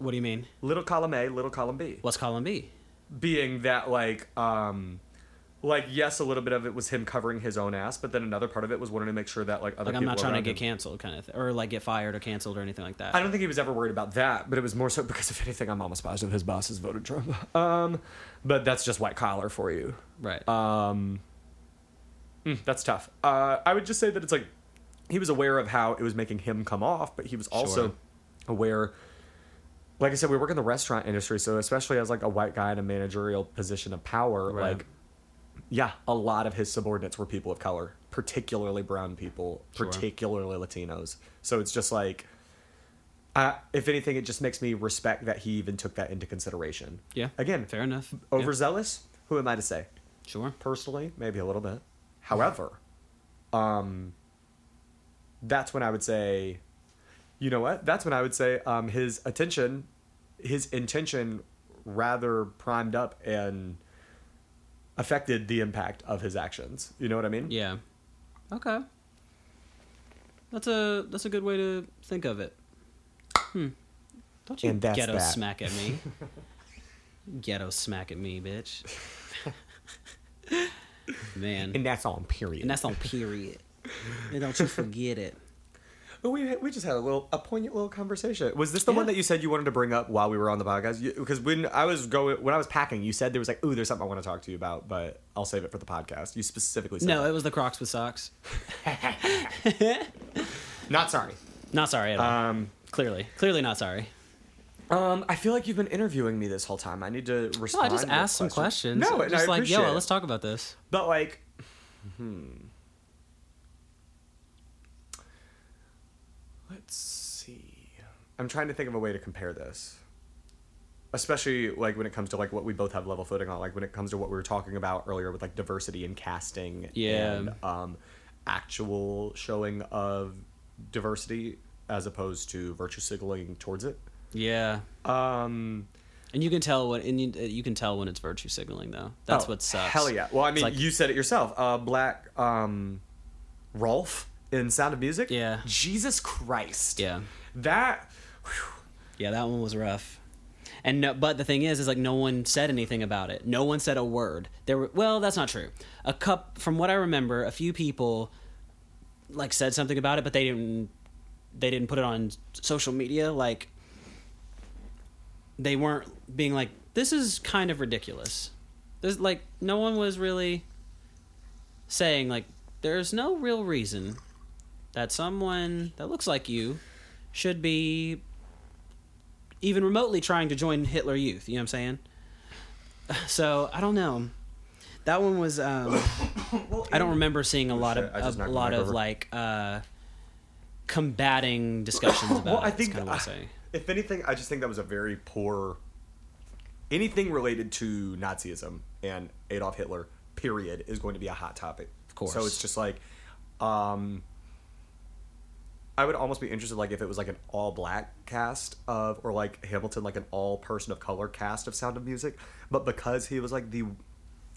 What do you mean? Little column A, little column B. What's column B? Being that like um like yes, a little bit of it was him covering his own ass, but then another part of it was wanting to make sure that like other Like I'm not trying to get him- canceled, kind of, or like get fired or canceled or anything like that. I don't think he was ever worried about that, but it was more so because if anything, I'm almost positive his bosses voted Trump. *laughs* Um, but that's just white collar for you. right. Um, mm, that's tough. Uh, I would just say that it's like he was aware of how it was making him come off, but he was also Sure. aware. Like I said, we work in the restaurant industry, so especially as like a white guy in a managerial position of power, Right. like yeah, a lot of his subordinates were people of color, particularly brown people, Sure. particularly Latinos. So it's just like, uh, if anything, it just makes me respect that he even took that into consideration. yeah. Again, Fair enough. Yeah. overzealous. Who am I to say? Sure. personally, maybe a little bit. However, um, that's when I would say, you know what? That's when I would say um, his attention, his intention, rather primed up and affected the impact of his actions. You know what I mean? Yeah. Okay. That's a that's a good way to think of it. Hmm. Don't you And that's ghetto that. smack at me. *laughs* ghetto smack at me, bitch. *laughs* Man. And that's on period. And that's on period. And don't you forget it. But we we just had a little a poignant little conversation. Was this the one that you said you wanted to bring up while we were on the podcast? Because when I was going when I was packing, you said there was like, "Ooh, there's something I want to talk to you about," but I'll save it for the podcast. You specifically said No, that. it was the Crocs with socks. *laughs* *laughs* not sorry. Not sorry at all. Um, clearly. Clearly not sorry. um, I feel like you've been interviewing me this whole time. I need to No, respond. I just asked some questions. No, just I like, appreciate yo, it. let's talk about this. But like, hmm. Let's see. I'm trying to think of a way to compare this. Especially like when it comes to like what we both have level footing on, like when it comes to what we were talking about earlier with like diversity in casting Yeah. and um actual showing of diversity as opposed to virtue signaling towards it. Yeah. Um And you can tell when and you, you can tell when it's virtue signaling though. That's Oh, what sucks. Hell yeah. Well, I mean, like- you said it yourself. Uh, Black um, Rolf in Sound of Music. Yeah. Jesus Christ. Yeah. That. Yeah, that one was rough. And no, but the thing is, is like no one said anything about it. No one said a word. There were well, that's not true. A cup, from what I remember, a few people like said something about it, but they didn't. They didn't put it on social media. Like they weren't being like, "This is kind of ridiculous." There's like no one was really saying like, "There's no real reason that someone that looks like you should be even remotely trying to join Hitler Youth. You know what I'm saying? *sighs* So I don't know. That one was. Um, *coughs* I don't remember seeing a lot of just a, lot of over. like uh, combating *coughs* discussions about well. I think kind of what I say. if anything, I just think that was a very poor anything related to Nazism and Adolf Hitler, period, is going to be a hot topic. Of course. So it's just like, um, I would almost be interested, like, if it was like an all black cast of, or like Hamilton, like an all person of color cast of Sound of Music. But because he was like the,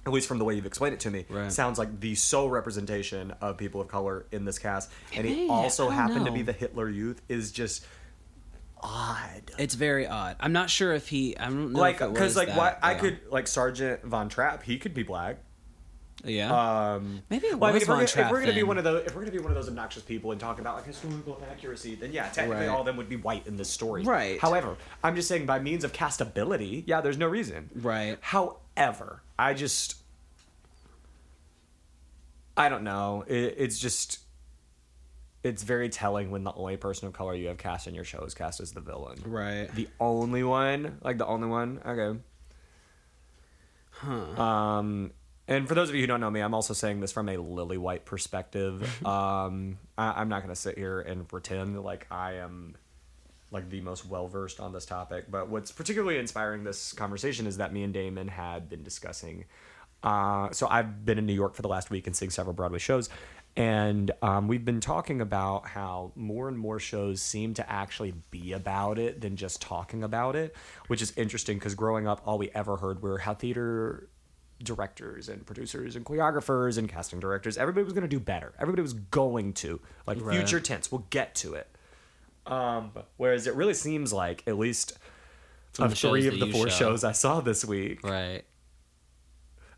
at least from the way you've explained it to me, Right. sounds like the sole representation of people of color in this cast, and he also I don't happened to be the Hitler Youth, is just odd. It's very odd. I'm not sure if he. I don't know like because like that, why I could like Sergeant Von Trapp, he could be black. Yeah. Um, Maybe it well, I mean, if we're, gonna, if we're gonna be one of those, if we're gonna be one of those obnoxious people and talk about like historical accuracy, then yeah, technically Right. all of them would be white in this story. Right. However, I'm just saying by means of castability, yeah, there's no reason. Right. However, I just, I don't know. It, it's just, it's very telling when the only person of color you have cast in your show is cast as the villain. right. The only one, like the only one. Okay. Huh. Um, and for those of you who don't know me, I'm also saying this from a lily white perspective. *laughs* um, I, I'm not going to sit here and pretend like I am like the most well versed on this topic. But what's particularly inspiring this conversation is that me and Damon had been discussing. Uh, so I've been in New York for the last week and seeing several Broadway shows, and um, we've been talking about how more and more shows seem to actually be about it than just talking about it, which is interesting because growing up, all we ever heard were how theater directors and producers and choreographers and casting directors everybody was going to do better everybody was going to like Right. future tense we'll get to it um whereas it really seems like at least From of the three of the four show. shows i saw this week right.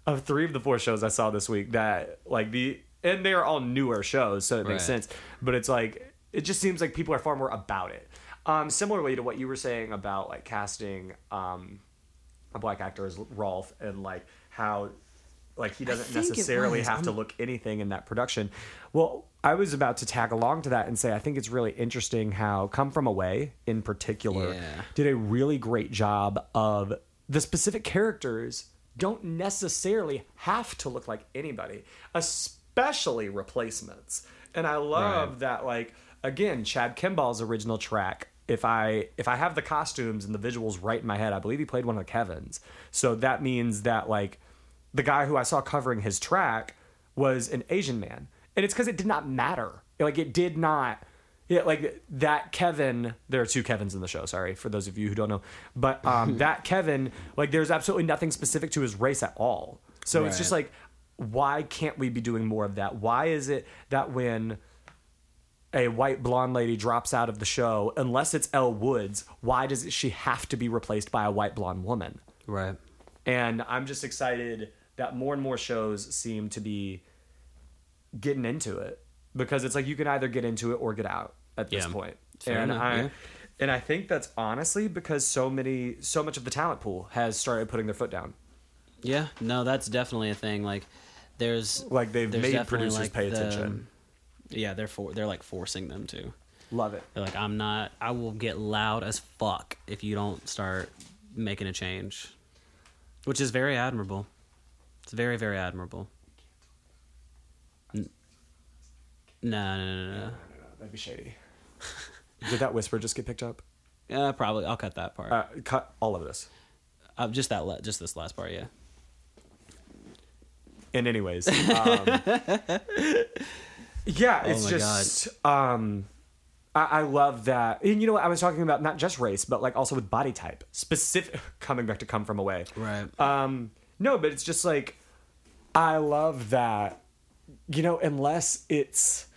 of three of the four shows I saw this week that like the and they are all newer shows, so it makes sense. But it's like it just seems like people are far more about it. Um, similarly to what you were saying about like casting um, a black actor as Rolf and like how like he doesn't necessarily have to I'm- look anything in that production. Well, I was about to tag along to that and say I think it's really interesting how Come From Away in particular Yeah. did a really great job of the specific characters don't necessarily have to look like anybody, especially replacements. And I love Right. that like again, Chad Kimball's original track if I if I have the costumes and the visuals right in my head, I believe he played one of the Kevins. So that means that like the guy who I saw covering his track was an Asian man. And it's because it did not matter. Like it did not yeah, like that Kevin. There are two Kevins in the show. Sorry for those of you who don't know, but um, *laughs* that Kevin, like, there's absolutely nothing specific to his race at all. So it's just like, why can't we be doing more of that? Why is it that when a white blonde lady drops out of the show, unless it's Elle Woods, why does she have to be replaced by a white blonde woman? Right. And I'm just excited that more and more shows seem to be getting into it because it's like you can either get into it or get out at this Yeah. point. Fair and enough, I yeah. and I think that's honestly because so many so much of the talent pool has started putting their foot down. Yeah. No, that's definitely a thing. Like, there's Like they've there's made producers like, pay the- attention. Yeah, they're for they're like forcing them to. Love it. They're like, I'm not. I will get loud as fuck if you don't start making a change, which is very admirable. It's very very admirable. N- No, no, no, no. no. That'd be shady. Did that whisper just get picked up? Uh, probably. I'll cut that part. Uh, cut all of this. Uh, just that. La- just this last part. Yeah. And anyways, *laughs* um, yeah, it's Oh just um, I, I love that. And you know what? I was talking about not just race, but like also with body type, specific. *laughs* Coming back to come from away. Right. Um, no, but it's just like I love that. You know, unless it's,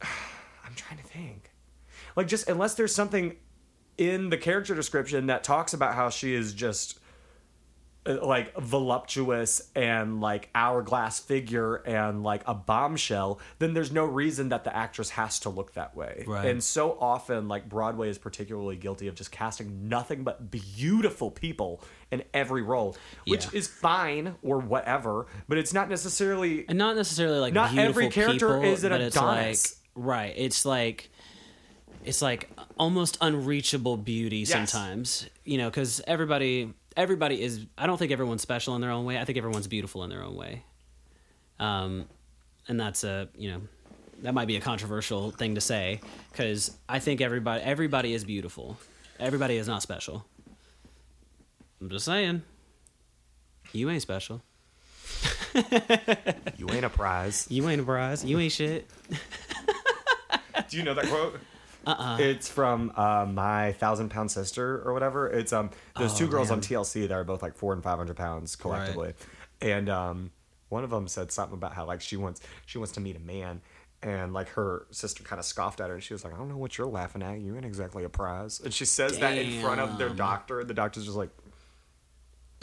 *sighs* I'm trying to think, like just unless there's something in the character description that talks about how she is just Uh, like voluptuous and like hourglass figure and like a bombshell then there's no reason that the actress has to look that way Right. and so often like broadway is particularly guilty of just casting nothing but beautiful people in every role which Yeah. is fine or whatever but it's not necessarily and not necessarily like Not every character people, is an it's like right it's like it's like almost unreachable beauty Yes. sometimes you know because everybody everybody is i don't think everyone's special in their own way i think everyone's beautiful in their own way um and that's a you know that might be a controversial thing to say because i think everybody everybody is beautiful everybody is not special I'm just saying. You ain't special. You ain't a prize. *laughs* You ain't a prize. You ain't shit. *laughs* Do you know that quote? Uh-uh. It's from uh, my thousand pound sister or whatever. It's um those two Oh, girls man. on TLC that are both like four and five hundred pounds collectively, and um one of them said something about how like she wants she wants to meet a man. And like her sister kind of scoffed at her, and she was like, "I don't know what you're laughing at. You ain't exactly a prize." And she says that in front of their doctor, and the doctor's just like,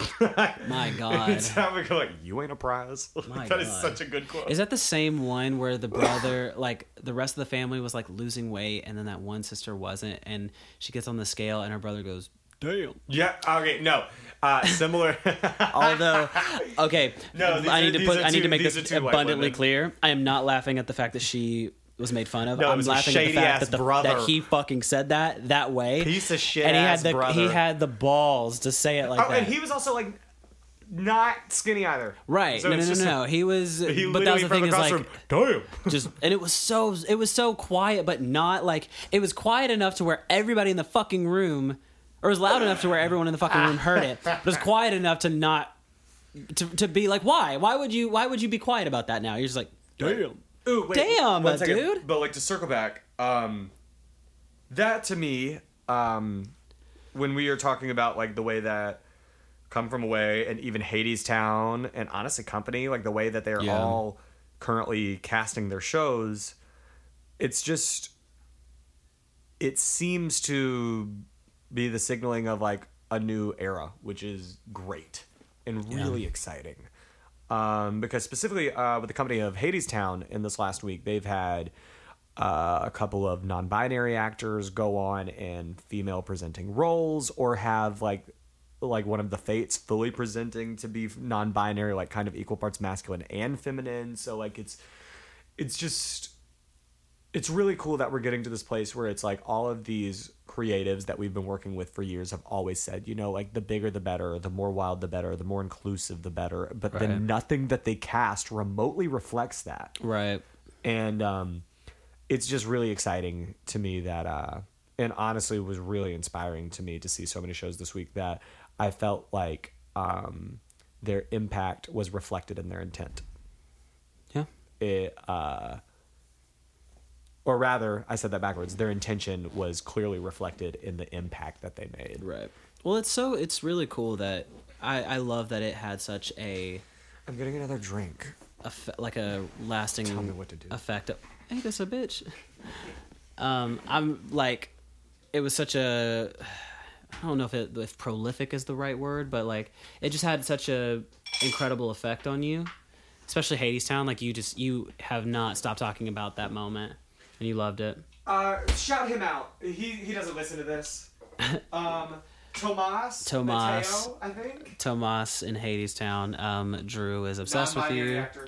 *laughs* My *laughs* God. it's having like, "You ain't a prize." *laughs* My that is God. such a good quote. Is that the same one where the brother, like the rest of the family, was like losing weight, and then that one sister wasn't, and she gets on the scale, and her brother goes, "Damn." yeah. Okay. No. Uh, similar. Although, okay, No, I are- need to put. are I need to make this are abundantly clear. I am not laughing at the fact that she was made fun of. No, I'm laughing at the fact that, the, brother. that he fucking said that that way. Piece of shit And he had the brother. he had the balls to say it like Oh, that. and he was also like not skinny either. right? So no, no, no, no. He was. He but that was the thing is across like. damn. *laughs* just and it was so it was so quiet but not like it was quiet enough to where everybody in the fucking room or it was loud enough to where everyone in the fucking room heard it but it was quiet enough to not to, to be like why why would you why would you be quiet about that now you're just like damn Ooh, wait, Damn, one second. dude. But like to circle back, um, that to me, um, when we are talking about like the way that Come From Away and even Hadestown and honestly Company, like the way that they're Yeah. all currently casting their shows, it's just it seems to be the signaling of like a new era, which is great and really exciting. Um, because specifically uh, with the company of Hadestown in this last week, they've had uh, a couple of non-binary actors go on in female presenting roles, or have like like one of the fates fully presenting to be non-binary, like kind of equal parts masculine and feminine. So like it's it's just it's really cool that we're getting to this place where it's like all of these creatives that we've been working with for years have always said, you know, like the bigger the better, the more wild the better, the more inclusive the better. But Right. then nothing that they cast remotely reflects that. right And um it's just really exciting to me that uh and honestly was really inspiring to me to see so many shows this week that I felt like um their impact was reflected in their intent yeah it uh or rather i said that backwards their intention was clearly reflected in the impact that they made right well it's so it's really cool that I I love that it had such a i'm getting another drink effe- like a lasting Tell me what to do. effect. Ain't this a bitch? *laughs* Um, I'm like, it was such a. I don't know if it if prolific is the right word, but like it just had such a incredible effect on you, especially Hadestown. Like you just you have not stopped talking about that moment, and you loved it. uh shout him out he he doesn't listen to this *laughs* um tomas Tomas. Mateo, i think Tomas in Hadestown. Um, Drew is obsessed with you. actor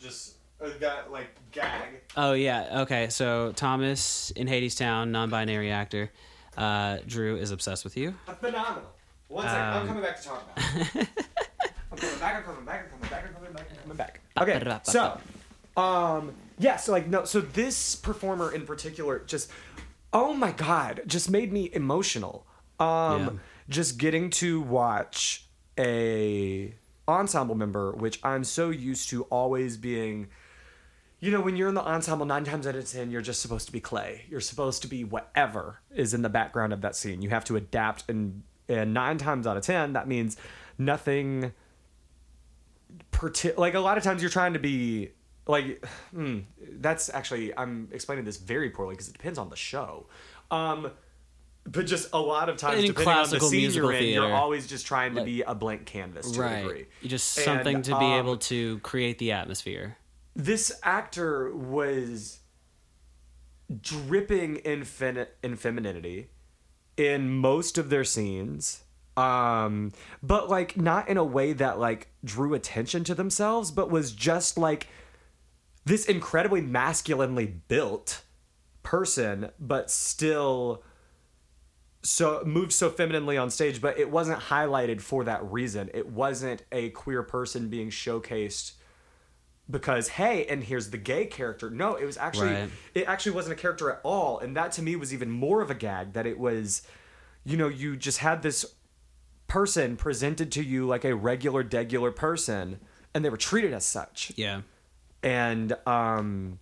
just uh, got like gag Oh yeah, okay. So Thomas in Hadestown, non-binary actor. Uh, Drew is obsessed with you. phenomenal one second i'm Um, coming back to talk about it *laughs* i'm coming back i'm coming back i'm coming back i'm coming back i'm coming back okay so Um, yeah, so like no, so this performer in particular just oh my god, just made me emotional. Um Yeah. just getting to watch a ensemble member which I'm so used to always being you know, when you're in the ensemble, nine times out of ten, you're just supposed to be clay. You're supposed to be whatever is in the background of that scene. You have to adapt, and and nine times out of ten, that means nothing parti- like a lot of times you're trying to be like hmm, that's actually i'm explaining this very poorly because it depends on the show. Um but just a lot of times In depending on the scene you're in you're always just trying to Like- be a blank canvas to a degree. You just And, something to be um, able to create the atmosphere. this actor was dripping in, fin- in femininity in most of their scenes um but like not in a way that like drew attention to themselves but was just like this incredibly masculinely built person but still so moved so femininely on stage but it wasn't highlighted for that reason it wasn't a queer person being showcased because hey and here's the gay character no it was actually Right. it actually wasn't a character at all and that to me was even more of a gag that it was you know you just had this person presented to you like a regular, degular person, and they were treated as such. Yeah. And um,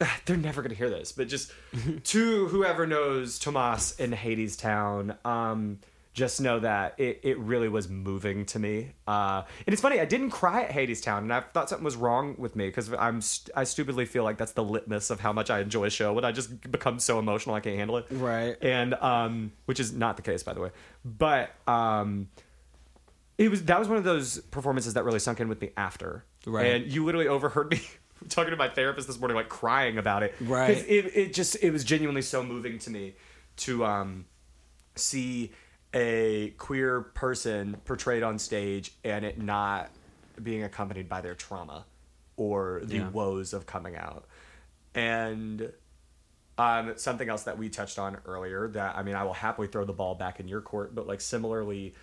*sighs* they're never gonna hear this, but just *laughs* to whoever knows Tomas in Hadestown, um, just know that it, it really was moving to me. Uh, and it's funny, I didn't cry at Hadestown, and I thought something was wrong with me because I'm st- I stupidly feel like that's the litmus of how much I enjoy a show when I just become so emotional I can't handle it. Right. And um, which is not the case by the way, but um, it was that was one of those performances that really sunk in with me after. Right. And you literally overheard me *laughs* talking to my therapist this morning, like crying about it. Right. It, it just it was genuinely so moving to me to um see a queer person portrayed on stage and it not being accompanied by their trauma or the Yeah. woes of coming out. And um, something else that we touched on earlier that I mean I will happily throw the ball back in your court, but like similarly,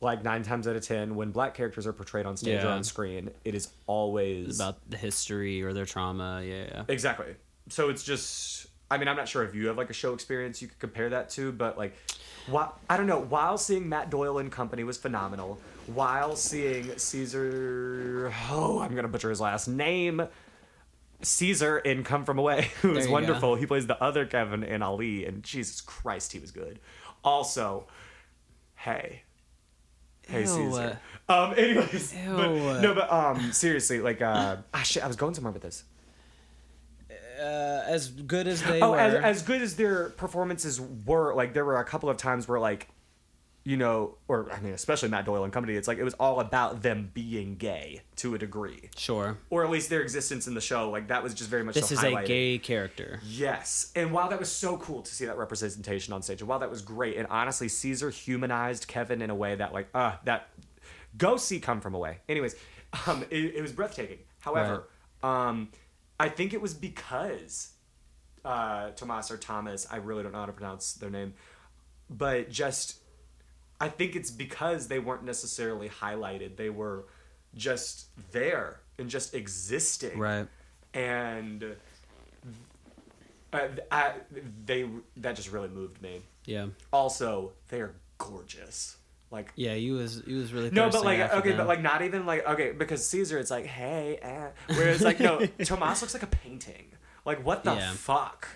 like nine times out of ten, when black characters are portrayed on stage or on screen, it is always It's about the history or their trauma. Yeah. yeah. exactly. So it's just I mean I'm not sure if you have like a show experience you could compare that to, but like, while, I don't know. While seeing Matt Doyle and company was phenomenal, while seeing Caesar, oh I'm gonna butcher his last name. Caesar in Come From Away, *laughs* who There was go. wonderful. He plays the other Kevin in Ali, and Jesus Christ, he was good. Also, hey, hey Ew. Caesar. Um, anyways, but, no, but um, seriously, like, uh, ah, shit, I was going somewhere with this. Uh, as good as *gasps* they Oh, were. as, as good as their performances were, like there were a couple of times where like, you know, or I mean, especially Matt Doyle and company, it's like it was all about them being gay to a degree, sure. or at least their existence in the show. Like that was just very much. This so is highlighted. a gay character. Yes, and while that was so cool to see that representation on stage, and while that was great, and honestly, Caesar humanized Kevin in a way that, like, uh, that go see come from away. Anyways, um, it, it was breathtaking. However, um, I think it was because uh, Tomas or Thomas, I really don't know how to pronounce their name, but just I think it's because they weren't necessarily highlighted. They were just there and just existing Right. and uh, I, they that just really moved me. Yeah. Also, they're gorgeous. Like Yeah. He was. He was really. no, but like okay, them. but like not even like okay because Caesar, it's like hey, eh. whereas like no, *laughs* Tomas looks like a painting. Like what the Yeah. fuck?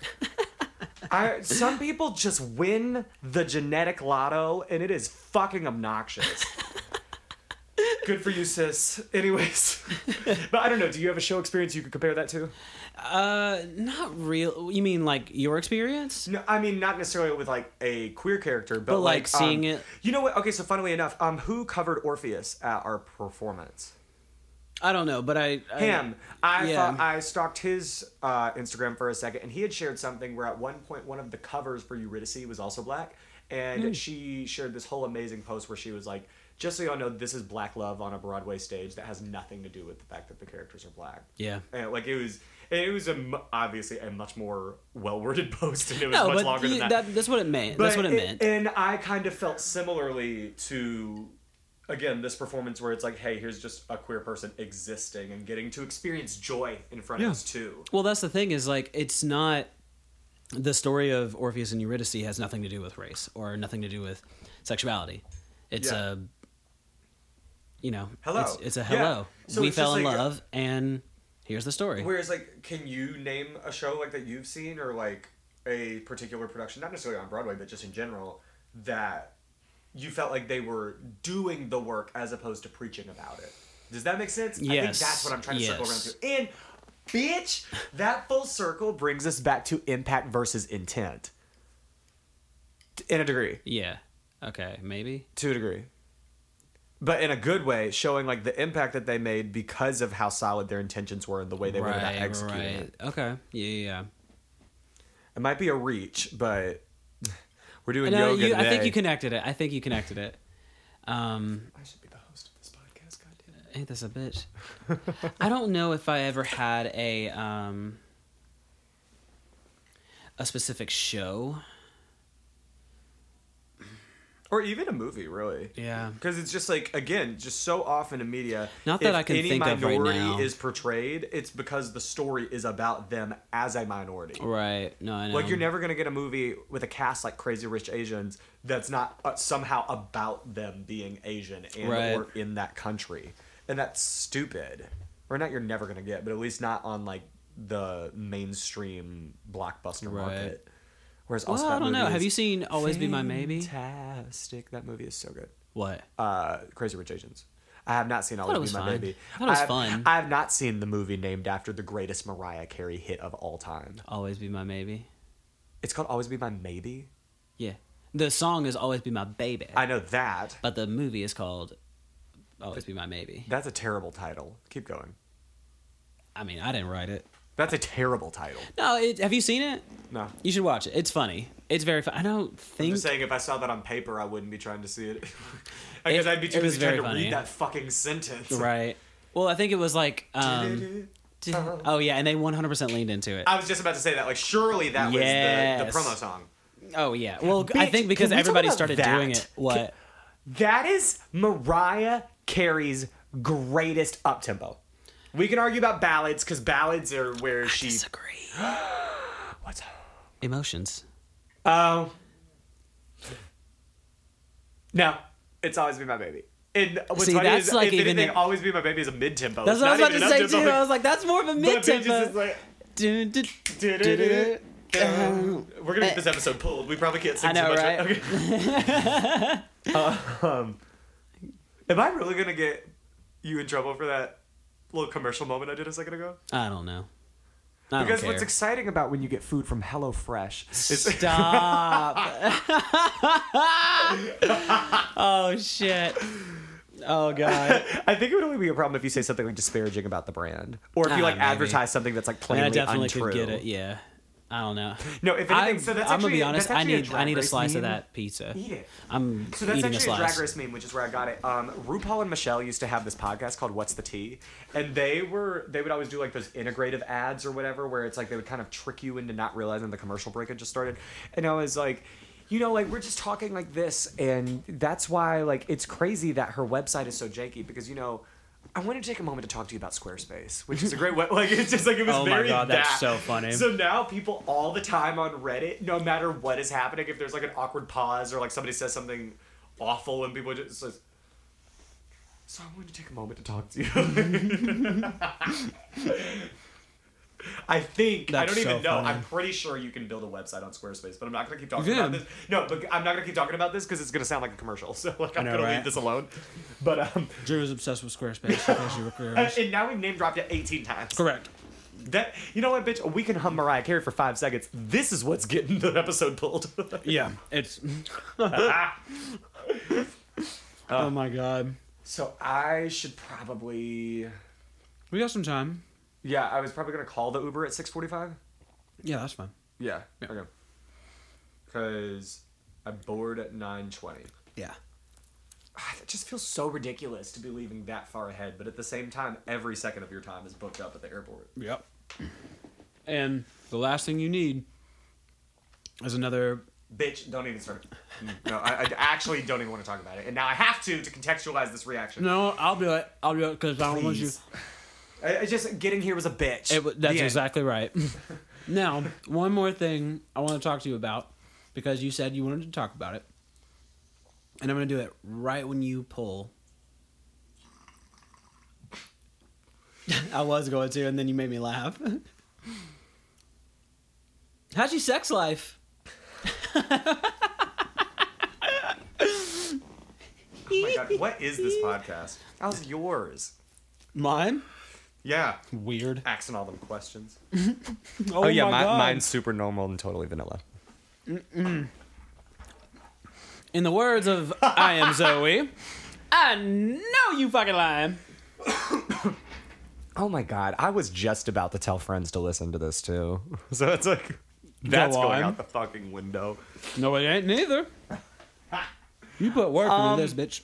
I some people just win the genetic lotto and it is fucking obnoxious. *laughs* Good for you, sis. Anyways, *laughs* but I don't know. Do you have a show experience you could compare that to? Uh, not real. You mean like your experience? No, I mean not necessarily with like a queer character, but, But, like, like, seeing um, it- You know what? Okay, so funnily enough, um, who covered Orpheus at our performance? I don't know, but I. I Him. I yeah. thought I stalked his uh, Instagram for a second, and he had shared something where at one point one of the covers for Eurydice was also black, and Hmm. she shared this whole amazing post where she was like, "Just so y'all know, this is black love on a Broadway stage that has nothing to do with the fact that the characters are black." Yeah. And like it was, it was a obviously a much more well worded *laughs* post, and it was No, much but longer you- than that. that's what it meant. that's what it, meant. And I kind of felt similarly to, again, this performance where it's like, hey, here's just a queer person existing and getting to experience joy in front Yeah. of us too. Well, that's the thing is like it's not the story of Orpheus and Eurydice has nothing to do with race or nothing to do with sexuality. It's Yeah. a you know, Hello. It's, it's a Yeah. hello. So we fell in like- love, and here's the story. Whereas, like, can you name a show like that you've seen or like a particular production, not necessarily on Broadway, but just in general, that you felt like they were doing the work as opposed to preaching about it? Does that make sense? Yes. I think that's what I'm trying to circle around to. And bitch, that full circle brings us back to impact versus intent. In a degree. Yeah. Okay. Maybe. To a degree. But in a good way, showing like the impact that they made because of how solid their intentions were and the way they went about executing it. Okay. Yeah. Yeah. It might be a reach, but we're yeah. doing No, yoga you, I think you connected it. I think you connected it. Um, I should be the host of this podcast. Goddamn. It! Ain't this a bitch? I don't know if I ever had a um a specific show. Or even a movie, really. Yeah. Because it's just like again, just so often in media. Not that I can any think of right minority now. is portrayed, it's because the story is about them as a minority. Right. No, I know. Like you're never gonna get a movie with a cast like Crazy Rich Asians that's not uh, somehow about them being Asian and Right. or in that country, and that's stupid. Or not, you're never gonna get, but at least not on like the mainstream blockbuster Right. market. Whereas Well, also I don't know. Have you seen Always Be My Maybe? Fantastic. That movie is so good. What? Uh, Crazy Rich Asians. I have not seen Always was Be My fine. Baby. I thought it was have, fun. I have not seen the movie named after the greatest Mariah Carey hit of all time. Always Be My Maybe. It's called Always Be My Maybe. Yeah. The song is Always Be My Baby. I know that. but the movie is called Always Be My Maybe. That's a terrible title. Keep going. I mean, I didn't write it. That's a terrible title. No, it, have you seen it? No. You should watch it. It's funny. It's very fun. I don't think. I'm just saying, if I saw that on paper, I wouldn't be trying to see it. *laughs* because I'd be too busy trying to funny. read that fucking sentence. Right. Well, I think it was like. Um, *laughs* oh yeah, and they 100% leaned into it. I was just about to say that. Like, surely that was the, the promo song. Oh yeah. Well, I think because can everybody started that? doing it. What? That is Mariah Carey's greatest up tempo. We can argue about ballads because ballads are where she. Disagree. *gasps* What's up? Emotions. Oh. No, it's always be my baby. And what's See, funny that's is, like if even anything, always be my baby is a mid tempo. That's what I was about to say too. I was like, that's more of a mid But bitch is just tempo. dun. We're gonna get this episode pulled. We probably can't sing I know, too much. right? Okay. *laughs* *laughs* um, am I really gonna get you in trouble for that little commercial moment I did a second ago? I don't know. I don't Because care. what's exciting about when you get food from HelloFresh is Stop. *laughs* *laughs* oh shit. Oh god. *laughs* I think it would only be a problem if you say something like disparaging about the brand, or if you Ah, like advertise something that's like I, plainly mean, I definitely untrue. could get it. Yeah. I don't know. No, if I, anything, so that's I'm actually gonna be honest. I need a I need a slice Race of that pizza. Eat it. I'm So that's a actually a, slice. Drag Race meme, which is where I got it. Um, RuPaul and Michelle used to have this podcast called "What's the Tea," and they were they would always do like those integrative ads or whatever, where it's like they would kind of trick you into not realizing the commercial break had just started. And I was like, you know, like we're just talking like this, and that's why like it's crazy that her website is so janky because you know. I wanted to take a moment to talk to you about Squarespace, which is a great way. *laughs* Like it's just like it was Oh my very God, that's that. so funny. So now people all the time on Reddit, no matter what is happening, if there's like an awkward pause or like somebody says something awful and people just says, "So I wanted to take a moment to talk to you." *laughs* *laughs* I think I don't even so know. funny. I'm pretty sure you can build a website on Squarespace, but I'm not gonna keep talking about this. No, but I'm not gonna keep talking about this because it's gonna sound like a commercial. *laughs* So like I'm know, gonna right? leave this alone. But um, Drew is obsessed with Squarespace. you *laughs* and now we've name dropped it 18 times. Correct. That you know what, bitch? We can hum Mariah Carey for five seconds. This is what's getting the episode pulled. *laughs* Yeah, it's. oh my god. so I should probably. We got some time. Yeah, I was probably gonna call the Uber at 6:45. Yeah, that's fine. Yeah. Yeah. Okay. Because I'm bored at 9:20. Yeah. Ah, It just feels so ridiculous to be leaving that far ahead, but at the same time, every second of your time is booked up at the airport. Yep. And the last thing you need is another. Bitch, don't even start. No, I, I actually don't even want to talk about it. And now I have to to contextualize this reaction. No, I'll do it. I'll do it because I don't want you. Please. I, I just getting here was a bitch. It, that's exactly right. *laughs* now, one more thing I want to talk to you about because you said you wanted to talk about it, and I'm going to do it right when you pull. *laughs* I was going to, and then you made me laugh. *laughs* How's your sex life? Oh my god, what is this podcast? How's yours? Mine? Yeah. Weird. Asking all them questions. *laughs* Oh, yeah, my mi- God. mine's super normal and totally vanilla. In the words of I am *laughs* Zoe, I know you fucking lying. *coughs* Oh my god, I was just about to tell friends to listen to this too. *laughs* So it's like that's Go going out the fucking window. No, it ain't neither. You put work Um, into this, bitch.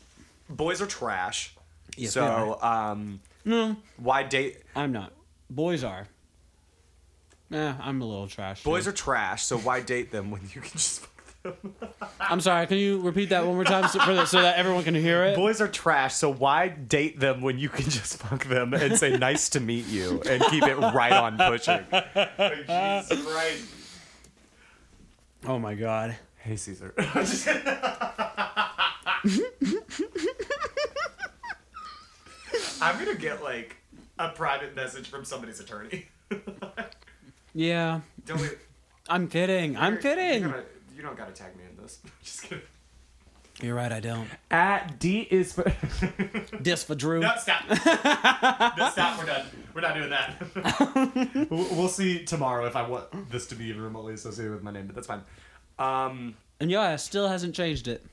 Boys are trash. Yes, so, um, No, why date? I'm not. Boys are. Eh, I'm a little trash. Boys are trash. So why date them when you can just fuck them? I'm sorry. Can you repeat that one more time so, for the, so that everyone can hear it? Boys are trash, so why date them when you can just fuck them and say nice to meet you and keep it right on pushing? Like, Jesus Christ. Oh my god. Hey Caesar. *laughs* *laughs* I'm gonna get like a private message from somebody's attorney. *laughs* Yeah, Don't we? I'm kidding. I'm kidding. Gonna, you don't gotta tag me in this. *laughs* Just kidding. You're right. I don't. At D is for. *laughs* This for Drew. no, stop. no, stop. We're done. We're not doing that. we'll we'll see tomorrow if I want this to be even remotely associated with my name, but that's fine. Um. And yeah, still hasn't changed it.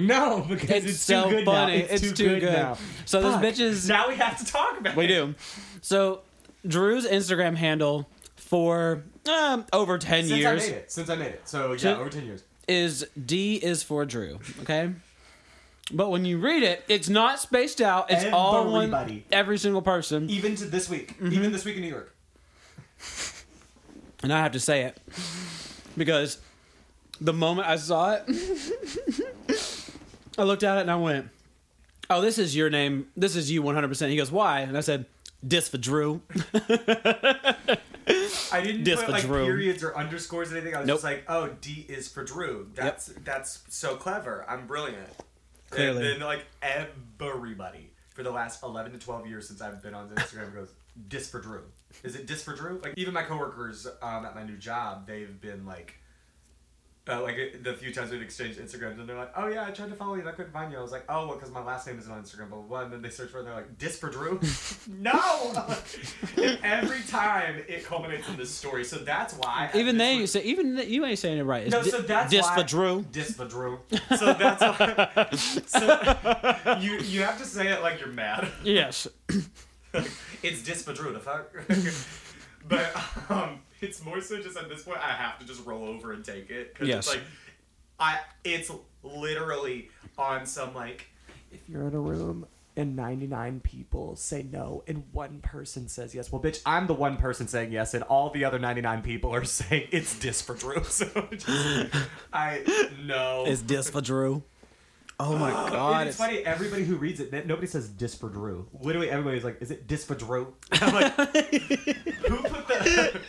No, because It's, it's, so too good funny. now. It's, too, good. now. So Fuck. this bitch is. Now we have to talk about it. We it. do. So Drew's Instagram handle for um, over ten Since years I made it. Since I made it. So yeah, over ten years. is D is for Drew. Okay. But when you read it, it's not spaced out. It's all one. Everybody. Every single person. Even to this week. Mm-hmm. Even this week in New York. And I have to say it because the moment I saw it, *laughs* I looked at it and I went, "Oh, this is your name. This is you 100%." He goes, "Why?" And I said, "Dis for Drew." *laughs* I didn't Dis put for like Drew. periods or underscores or anything. I was Nope. just like, oh, D is for Drew. That's that's so clever. I'm brilliant. Clearly. And then like everybody for the last eleven to twelve years since I've been on Instagram *laughs* goes, Dis for Drew. Is it Dis for Drew? Like even my coworkers um, at my new job, they've been like uh, like the few times we've exchanged Instagrams, and they're like, "Oh yeah, I tried to follow you, and I couldn't find you." I was like, "Oh, well, because my last name isn't on Instagram." But blah. Then they search for it, and they're like, "Dis for Drew." *laughs* no. *laughs* and every time it culminates in this story, so that's why. Even they was- say, even th- you ain't saying it right. It's No, di- so that's Dis why, for Drew. Dis for Drew. *laughs* So that's why. So you you have to say it like you're mad. Yes. it's dis for Drew. The fuck. but um, *laughs* it's more so just at this point I have to just roll over and take it because Yes. it's like I it's literally on some like if you're in a room and 99 people say no and one person says yes well bitch i'm the one person saying yes and all the other 99 people are *laughs* saying it's dis for drew *laughs* so just, i know It's Dis for Drew. Oh my *gasps* And god. it's funny. Everybody who reads it, nobody says "dis for Drew." Literally, everybody's like, "Is it dis for Drew?" *laughs* I'm like, who put the *laughs*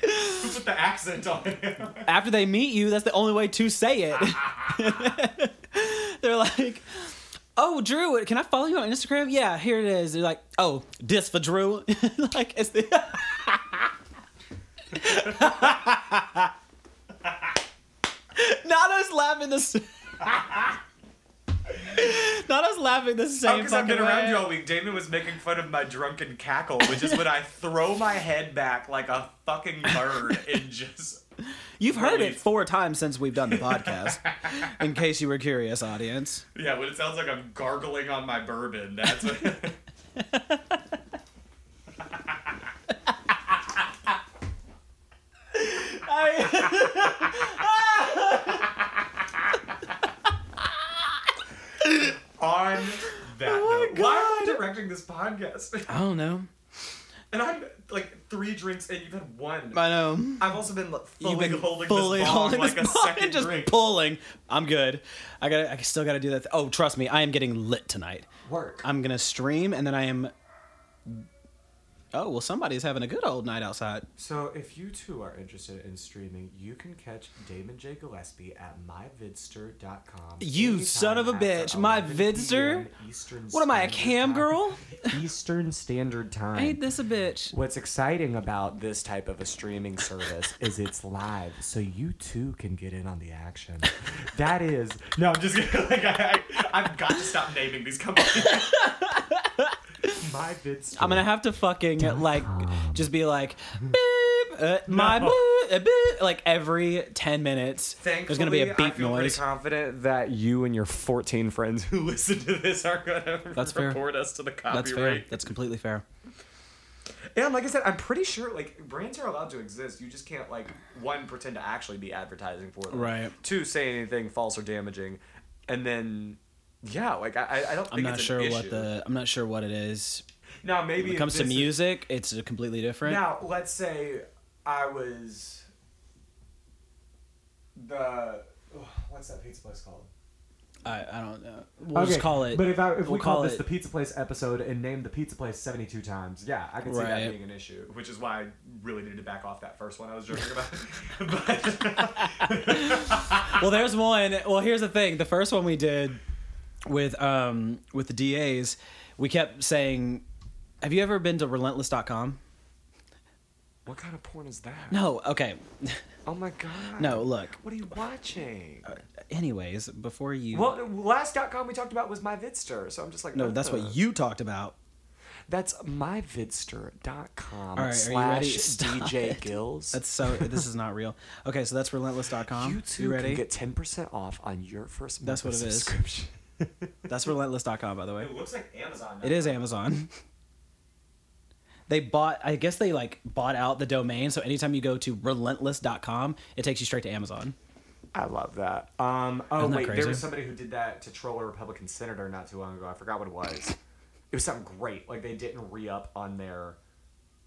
who put the accent on it? *laughs* After they meet you, that's the only way to say it. They're like, "Oh, Drew, can I follow you on Instagram?" Yeah, here it is. They're like, "Oh, Dis for Drew." like it's the Not us laughing the s- *laughs* Not us laughing the same Because I've been around you all week. Damon was making fun of my drunken cackle, which is when I throw my head back like a fucking bird and just. You've heard it four times since we've done the podcast. in case you were curious, audience. Yeah, but it sounds like I'm gargling on my bourbon, that's what. *laughs* *laughs* on that Oh note, why am I directing this podcast? I don't know. *laughs* And I'm like three drinks and you've had one. I know. I've also been like, fully You've been holding fully this bong holding like this a bong second and just drink. pulling. I'm good. I got. to I still got to do that. oh, trust me, I am getting lit tonight. Work. I'm gonna stream, and then I am. Oh well, somebody's having a good old night outside. So, if you too are interested in streaming, you can catch Damon J. Gillespie at myvidster.com. You son of a bitch. 11 Myvidster? PM Eastern What am I, a cam Time. girl? *laughs* Eastern Standard Time. Ain't this a bitch? What's exciting about this type of a streaming service *laughs* is it's live, so you too can get in on the action. *laughs* That is no, I'm just gonna like I, I, I've got to stop naming these companies. *laughs* My Vidster. I'm gonna have to fucking like just be like beep, uh, my No. boop, uh, beep, like every ten minutes. Thankfully, there's gonna be a I beep feel noise. Pretty confident that you and your 14 friends who *laughs* listen to this are gonna That's fair. report us to the copyright. That's fair. That's completely fair. And like I said, I'm pretty sure like brands are allowed to exist. You just can't like one pretend to actually be advertising for them. Right. Two say anything false or damaging, and then yeah, like I I don't think I'm not it's sure an what the I'm not sure what it is. now maybe When it comes to this is- music, it's a completely different. Now let's say I was the what's that pizza place called? I, I don't know. We'll just call it. But if, I, if we'll we call call this it- the pizza place episode and name the pizza place seventy two times, yeah, I can see Right. that being an issue. Which is why I really needed to back off that first one I was joking about. *laughs* but *laughs* well, there's one. Well, here's the thing. The first one we did with um with the DAs, we kept saying, "Have you ever been to relentless.com?" what kind of porn is that? No. Okay. Oh my god. No, look. What are you watching? Anyways, before you well, last com we talked about was my Vidster, so I'm just like, No, that's uh, what you talked about. That's myvidster.com All right, slash? DJ. Gills. That's so this is not real. Okay, so that's relentless.com. you too you ready? can get ten percent off on your first month That's what of it is. Subscription. That's relentless.com by the way. It looks like Amazon. It is Amazon. They bought I guess they like bought out the domain, so anytime you go to relentless.com, it takes you straight to Amazon. I love that. Um, oh Isn't that wait, there was somebody who did that to troll a Republican senator not too long ago. I forgot what it was. it was something great. Like they didn't re up on their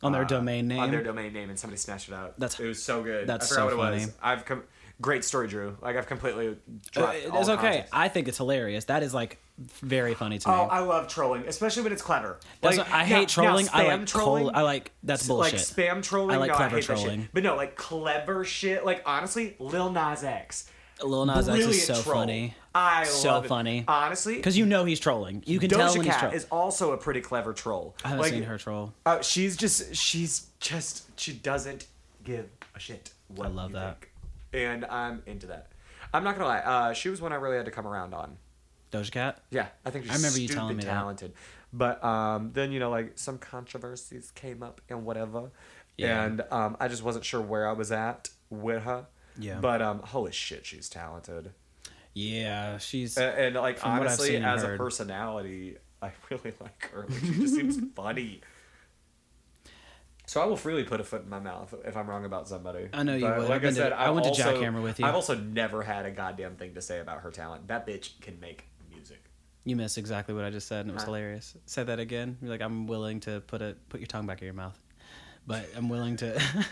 On their uh, domain name. On their domain name, and somebody snatched it out. That's- it was so good. that's I forgot so what it was. funny. I've come. Great story, Drew. Like I've completely Uh, dropped. all it's okay. context. I think it's hilarious. That is like very funny to me. Oh, I love trolling, especially when it's clever. Like, what- I hate trolling. I like trolling. col- I like that's bullshit. Like spam trolling. I like no, clever I trolling. But no, like clever shit. Like honestly, Lil Nas X. Lil Nas X is so troll. funny. I So love it. funny. Honestly, Because you know he's trolling. You can tell Doja when he's Cat trolling. is also a pretty clever troll. I haven't Like, seen her troll. Uh, she's just she's just she doesn't give a shit. What I love that. think. And I'm into that. I'm not gonna lie. Uh, she was one I really had to come around on. Doja Cat. Yeah, I think she's I remember you telling me that. talented. But um, then you know, like some controversies came up and whatever, Yeah. and um, I just wasn't sure where I was at with her. Yeah. But um, holy shit, she's talented. Yeah, she's. And, and like From what I've honestly, as a heard. personality, I *laughs* really like her. Like, she just seems *laughs* funny. So I will freely put a foot in my mouth if I'm wrong about somebody. I know you But would. Like I to- said, I I've went to also, Jackhammer with you. I've also never had a goddamn thing to say about her talent. That bitch can make music. You missed exactly what I just said, and it was hilarious. Say that again. You're like, I'm willing to put a put your tongue back in your mouth, but I'm willing to. *laughs*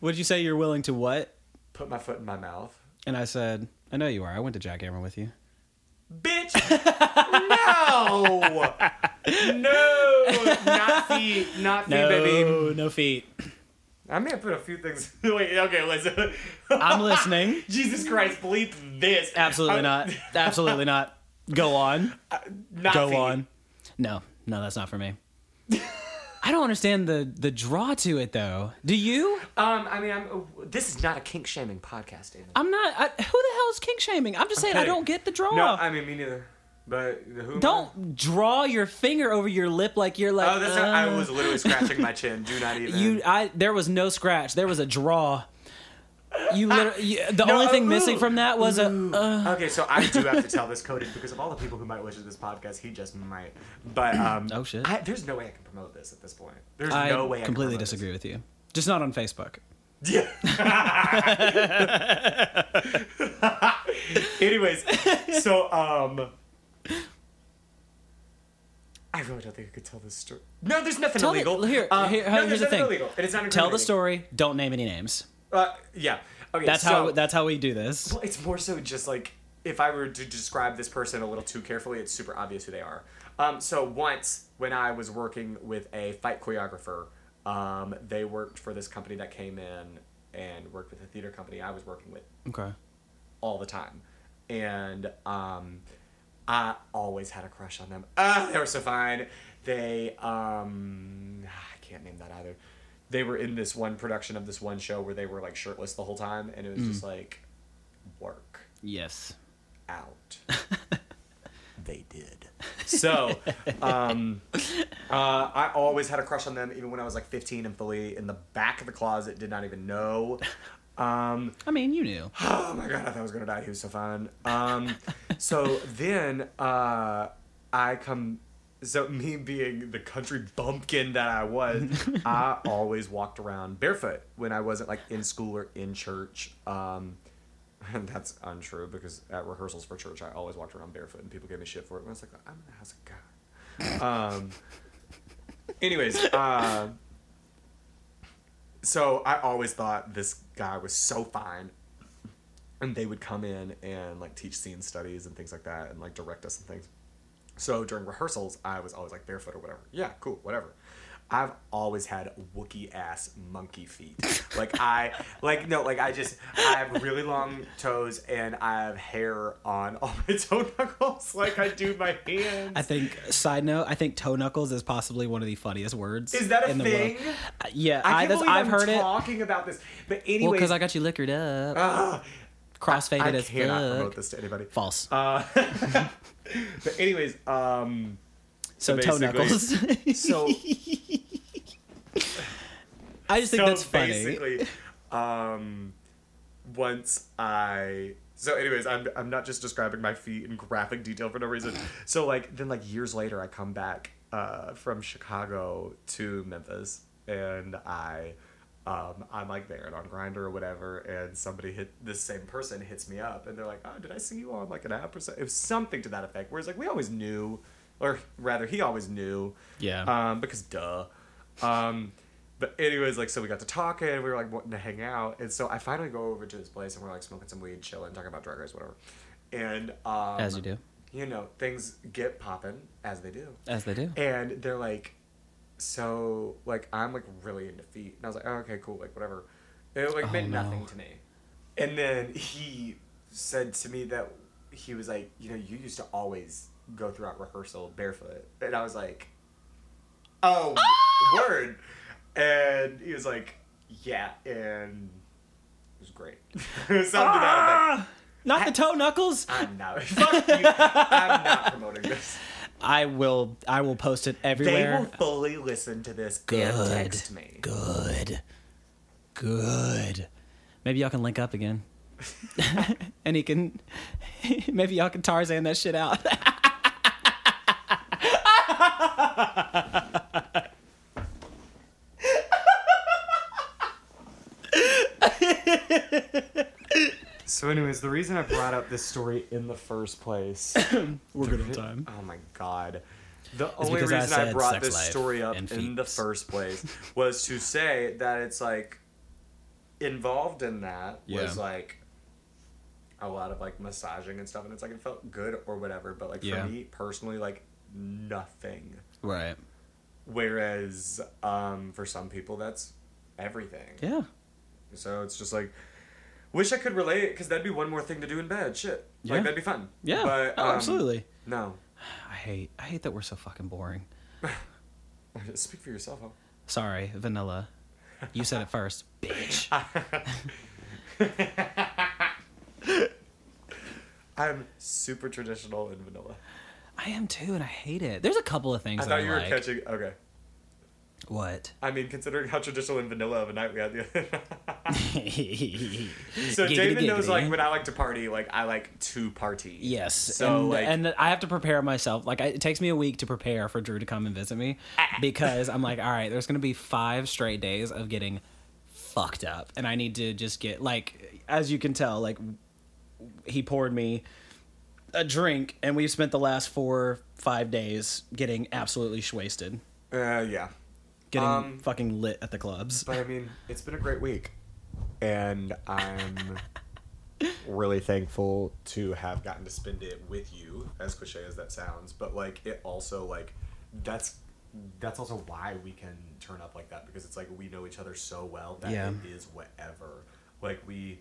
What'd you say? You're willing to what? Put my foot in my mouth. And I said, I know you are. I went to Jackhammer with you. Bitch! no! No! Not feet. Not feet, baby. no feet. I may have put a few things. *laughs* Wait, okay, listen. I'm listening. *laughs* Jesus Christ, bleep this. Absolutely I'm- not. *laughs* Absolutely not. Go on. Not Go feet. on. No, no, that's not for me. I don't understand the the draw to it though. Do you? Um, I mean, I'm. This is not a kink shaming podcast, David. I'm not. I, who the hell is kink shaming? I'm just saying I don't get the draw. No, I mean me neither. But who? don't draw your finger over your lip like you're like. Oh, that's not, I uh, was literally scratching my *laughs* chin. Do not even. You, I. There was no scratch. There was a draw. You literally. You, the No, only thing uh, missing from that was a. Uh, Okay, so I do have to tell this Cody because of all the people who might listen to this podcast, he just might. But *clears throat* um, Oh, shit. I, there's no way I can promote this at this point. There's I no way. I completely can promote disagree with you. Just not on Facebook. Yeah. *laughs* Anyways, so um, I really don't think I could tell this story. No, there's nothing Tell illegal. here- Um, here- no, here's there's the nothing thing. Illegal, Tell the story. Don't name any names. Uh, yeah. Okay. That's so, how. That's how we do this. Well, it's more so just like if I were to describe this person a little too carefully, it's super obvious who they are. Um, so once when I was working with a fight choreographer, um, they worked for this company that came in and worked with a theater company I was working with Okay. all the time, and um, I always had a crush on them. Ah, they were so fine. They um, I can't name that either. They were in this one production of this one show where they were like shirtless the whole time, and it was just like work Yes. out. *laughs* they did. So, um, uh, I always had a crush on them, even when I was like 15 and fully in the back of the closet, did not even know. Um, I mean, you knew. *sighs* oh my god, I thought I was gonna die. He was so fun. Um, so then uh, I come. So me being the country bumpkin that I was, *laughs* I always walked around barefoot when I wasn't like in school or in church. Um, and that's untrue because at rehearsals for church, I always walked around barefoot, and people gave me shit for it. And I was like, I'm in the house of God. Um, anyways, uh, so I always thought this guy was so fine. And they would come in and like teach scene studies and things like that and like direct us and things. So during rehearsals, I was always like barefoot or whatever. Yeah, cool, whatever. I've always had Wookie ass monkey feet. *laughs* Like I, like no, like I just I have really long toes and I have hair on all my *laughs* toe knuckles, like I do my hands. I think. Side note: I think toe knuckles is possibly one of the funniest words. Is that a thing? Uh, yeah, I I, can't that's, believe I've I'm heard it. talking about this, but Well, anyway, because I got you liquored up, I crossfaded as cannot fuck. promote this to anybody. False. Uh, *laughs* but anyways, um, so so toe knuckles. *laughs* so *laughs* I just think so that's funny. basically, um, once I so anyways, I'm I'm not just describing my feet in graphic detail for no reason. So like then like years later, I come back uh, from Chicago to Memphis, and I. Um, I'm like there and on Grindr or whatever, and somebody hit this same person hits me up, and they're like, "Oh, did I see you on like an app or something?" It was something to that effect. Whereas like we always knew, or rather, he always knew, Yeah. um, because duh. Um, but anyways, like so we got to talking, we were like wanting to hang out, and so I finally go over to his place and we're like smoking some weed, chilling, talking about drag race, whatever. And um, As you do. you know, things get popping as they do, As they do. and they're like, so like I'm like really into feet, and I was like, oh, okay, cool, like whatever. It like Oh, meant no. nothing to me, and then he said to me that he was like, you know, you used to always go throughout rehearsal barefoot, and I was like, oh, word, and he was like, yeah, and it was great. Something to that effect. Ah! Not the toe knuckles. I'm not. *laughs* *laughs* Fuck you. I'm not promoting this. I will. I will post it everywhere. They will fully listen to this and Good. text me. Good. Good. Maybe y'all can link up again. *laughs* *laughs* and he can. *laughs* Maybe y'all can Tarzan that shit out. So, anyways, the reason I brought up this story in the first place. *coughs* We're good on time. Oh my god. The only because I reason I, brought this story up in the first place was to say that it's like involved in that was like a lot of like massaging and stuff and it's like it felt good or whatever but like Yeah. for me personally like nothing Right. whereas um for some people that's everything Yeah. so it's just like wish i could relate because that'd be one more thing to do in bed shit Yeah. like that'd be fun Yeah. but oh, um, absolutely. no *sighs* I hate. I hate that we're so fucking boring. *laughs* speak for yourself huh? Sorry, vanilla. You said it first, *laughs* bitch. *laughs* I'm super traditional in vanilla. I am too, and I hate it. There's a couple of things I thought I you were like. catching. Okay. What? I mean, considering how traditional in vanilla of a night we had the other *laughs* *laughs* So Giggity, David knows like when I like to party, like I like to party. Yes, So and, like and I have to prepare myself. Like I, it takes me a week to prepare for Drew to come and visit me because I'm like, all right, there's gonna be five straight days of getting fucked up, and I need to just get like, as you can tell, like he poured me a drink, and we've spent the last four five days getting absolutely wasted, uh, yeah. Getting Um, fucking lit at the clubs. But I mean, it's been a great week, and I'm *laughs* really thankful to have gotten to spend it with you. As cliche as that sounds, but like it also like that's that's also why we can turn up like that because it's like we know each other so well that Yeah. it is whatever. Like we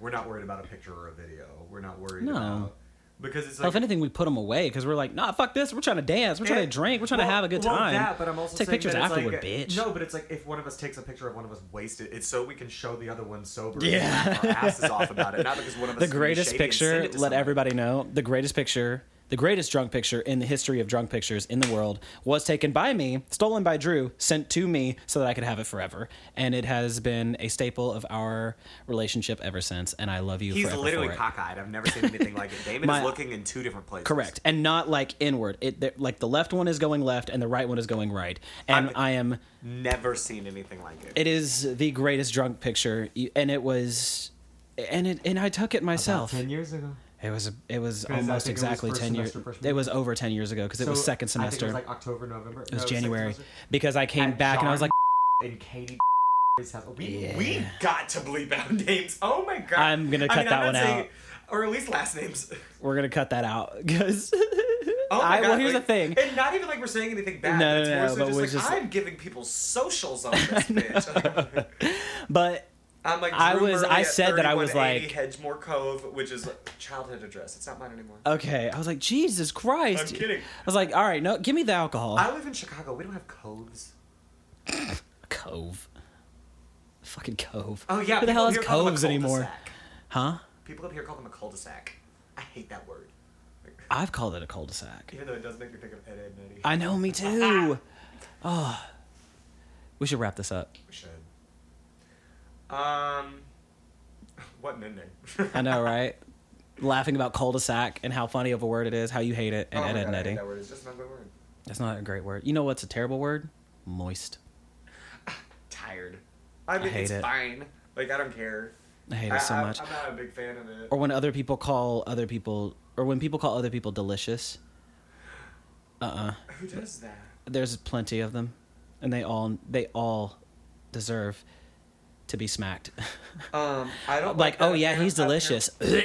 we're not worried about a picture or a video. We're not worried No. about because it's like if anything, we put them away because we're like, nah, fuck this. We're trying to dance. We're trying And- eh, to drink. We're trying to have a good well, time. that, but I'm also take pictures afterward, like, bitch. No, but it's like if one of us takes a picture of one of us wasted, it's so we can show the other one sober. Yeah. and laugh our asses off about it, not because one of *laughs* us. the is gonna be greatest shady and send picture let everybody know the greatest picture the greatest drunk picture in the history of drunk pictures in the world was taken by me stolen by drew sent to me so that i could have it forever and it has been a staple of our relationship ever since and i love you He's literally for it. cockeyed. I've never seen anything like it. *laughs* Damon My- is looking in two different places. correct and not like inward it like the left one is going left and the right one is going right and I'm- i am Never seen anything like it. it is the greatest drunk picture and it was and it and i took it myself ten years ago. It was it was I almost exactly ten years. It was over ten years ago because it was second I semester. it was like October, November. it was January because I came back and I was like, and Katie We, Yeah. we got to bleep out *laughs* names. Oh my god. I'm gonna I cut mean, that one saying- out. Or at least last names. *laughs* We're gonna cut that out because. *laughs* Oh my I, god. well, here's like- the thing. And not even like we're saying anything bad. No, it's no, more no, so but just we're like just- I'm giving people socials on this bitch. But I'm like I was- I said that I was like- Hedgemore Cove, which is childhood address. It's not mine anymore. okay, I was like, Jesus Christ! I'm kidding. I was like, all right, no, give me the alcohol. I live in Chicago. We don't have coves. *laughs* Cove. Fucking cove. Oh yeah. Who the hell has here call them a coves anymore? Huh? People up here call them a cul-de-sac. I hate that word. I've called it a cul-de-sac. Even though it does make me think of Ed, Edd, and Eddy. I know, me *laughs* too. oh, we should wrap this up. We should. Um, *laughs* what an ending. *laughs* I know, right? Laughing about cul-de-sac and how funny of a word it is, how you hate it, and oh Ed, Ed, God, and Eddy. that word. It's just an ugly word. That's not a great word. You know what's a terrible word? Moist. *sighs* Tired. I mean, hate it's it. fine. Like I don't care. I hate it so I, much. I'm not a big fan of it. Or when other people call other people, or when people call other people delicious. *gasps* Uh-uh. Who does that? There's plenty of them, and they all they all deserve to be smacked. *laughs* Um, I don't like, that. oh yeah, he's delicious. *laughs* Apparently,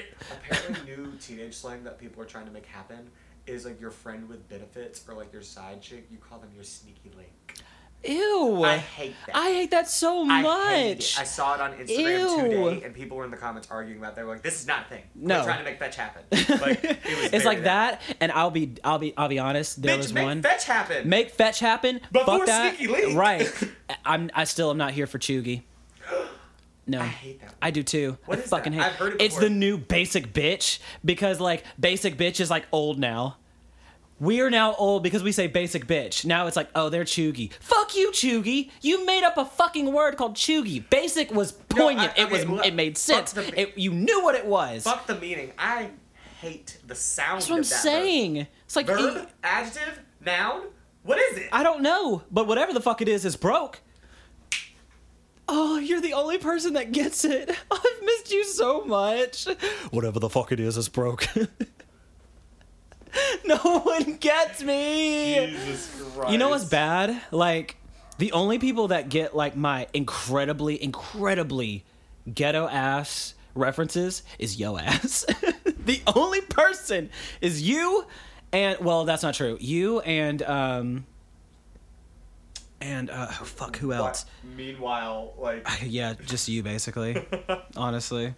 new teenage slang that people are trying to make happen is like your friend with benefits or like your side chick. You call them your sneaky link. Ew. I hate that. I hate that so I much. I saw it on Instagram Ew. today, and people were in the comments arguing about. it. They were like, "This is not a thing. No. We're trying to make fetch happen." *laughs* Like it was it's like that, and I'll be, I'll be, I'll be honest. There Bitch, was make one. fetch happen. Make fetch happen. Before Fuck that. Sneaky Link. Right. I'm. I still am not here for Cheugy. *gasps* No. I hate that. I do too. What I is fucking that? hate. I've heard it it's the new basic bitch because like basic bitch is like old now. We are now old because we say basic bitch. Now it's like, oh, they're cheugy. Fuck you, cheugy. You made up a fucking word called cheugy. Basic was poignant. I- it was. look, it made sense. the- It, you knew what it was. Fuck the meaning. I hate the sound. That's what I'm that saying. It's like Verb, verb adjective, noun. What is it? I don't know, but whatever the fuck it is, is broke. Oh, you're the only person that gets it. *laughs* I've missed you so much. Whatever the fuck it is, is broke. *laughs* no one gets me. Jesus Christ. You know what's bad? Like, the only people that get like my incredibly, incredibly ghetto ass references is yo ass. *laughs* the only person is you and well, that's not true. You and um and uh oh, fuck who else? What- Meanwhile, like Yeah, just you basically. *laughs* honestly.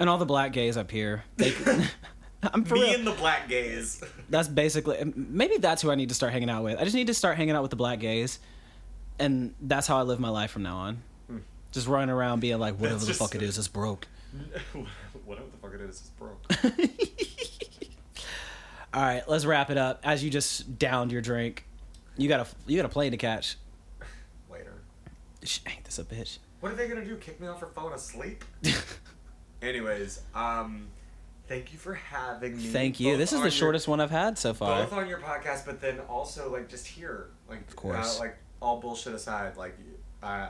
And all the black gays up here. They, *laughs* *laughs* I'm for me real. and the black gays. That's basically maybe that's who I need to start hanging out with. I just need to start hanging out with the black gays, and that's how I live my life from now on. Just running around being like, whatever That's the just- fuck it is, it's broke. Whatever the fuck it is, it's broke. All right, let's wrap it up. As you just downed your drink, you got a you got a plane to catch. Later. Sh- Ain't this a bitch? What are they gonna do? Kick me off her phone asleep? *laughs* Anyways, um, thank you for having me. Thank you. This is on the your- shortest one I've had so far. Both on your podcast, but then also like just here, like Of course. uh, like all bullshit aside, like uh,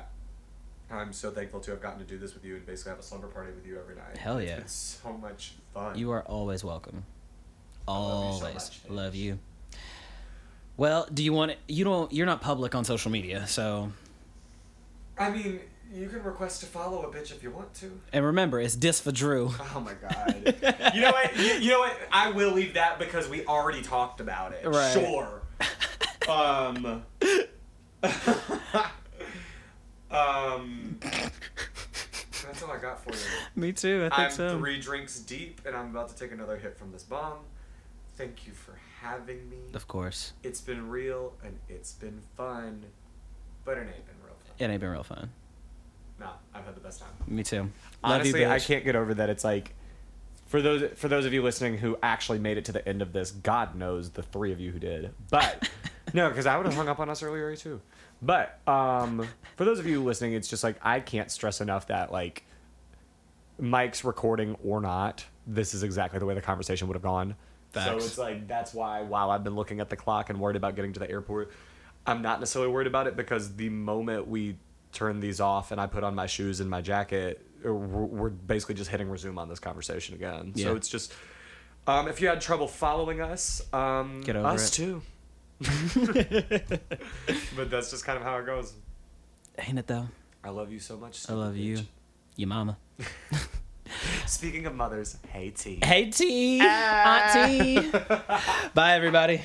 I'm so thankful to have gotten to do this with you and basically have a slumber party with you every night. Hell It's yeah. been so much fun. You are always welcome. love you so Always much, love you. Well, do you want it you don't you're not public on social media, so I mean, you can request to follow a bitch if you want to. and remember it's dis for Drew. *laughs* Oh my god. you know what? You, you know what? I will leave that because we already talked about it. Right. Sure. um. *laughs* um. That's all I got for you. Me too. I think I'm so. three drinks deep, and I'm about to take another hit from this bomb. Thank you for having me. Of course, It's been real and it's been fun, but it ain't been real fun. it ain't been real fun. Nah, I've had the best time. Me too. Love Honestly, you, I can't get over that. It's like for those for those of you listening who actually made it to the end of this. God knows the three of you who did, but *laughs* no, because I would have hung up on us earlier too. But um, for those of you listening, it's just like I can't stress enough that like Mike's recording or not, this is exactly the way the conversation would have gone. So it's like that's why while I've been looking at the clock and worried about getting to the airport, I'm not necessarily worried about it because the moment we turn these off and I put on my shoes and my jacket, we're basically just hitting resume on this conversation again. So it's just, um, if you had trouble following us, um, Get over us it. too. *laughs* *laughs* but that's just kind of how it goes. Ain't it though? I love you so much. I love you. Your mama. *laughs* *laughs* Speaking of mothers, hey T. Hey T, Auntie. *laughs* Bye everybody.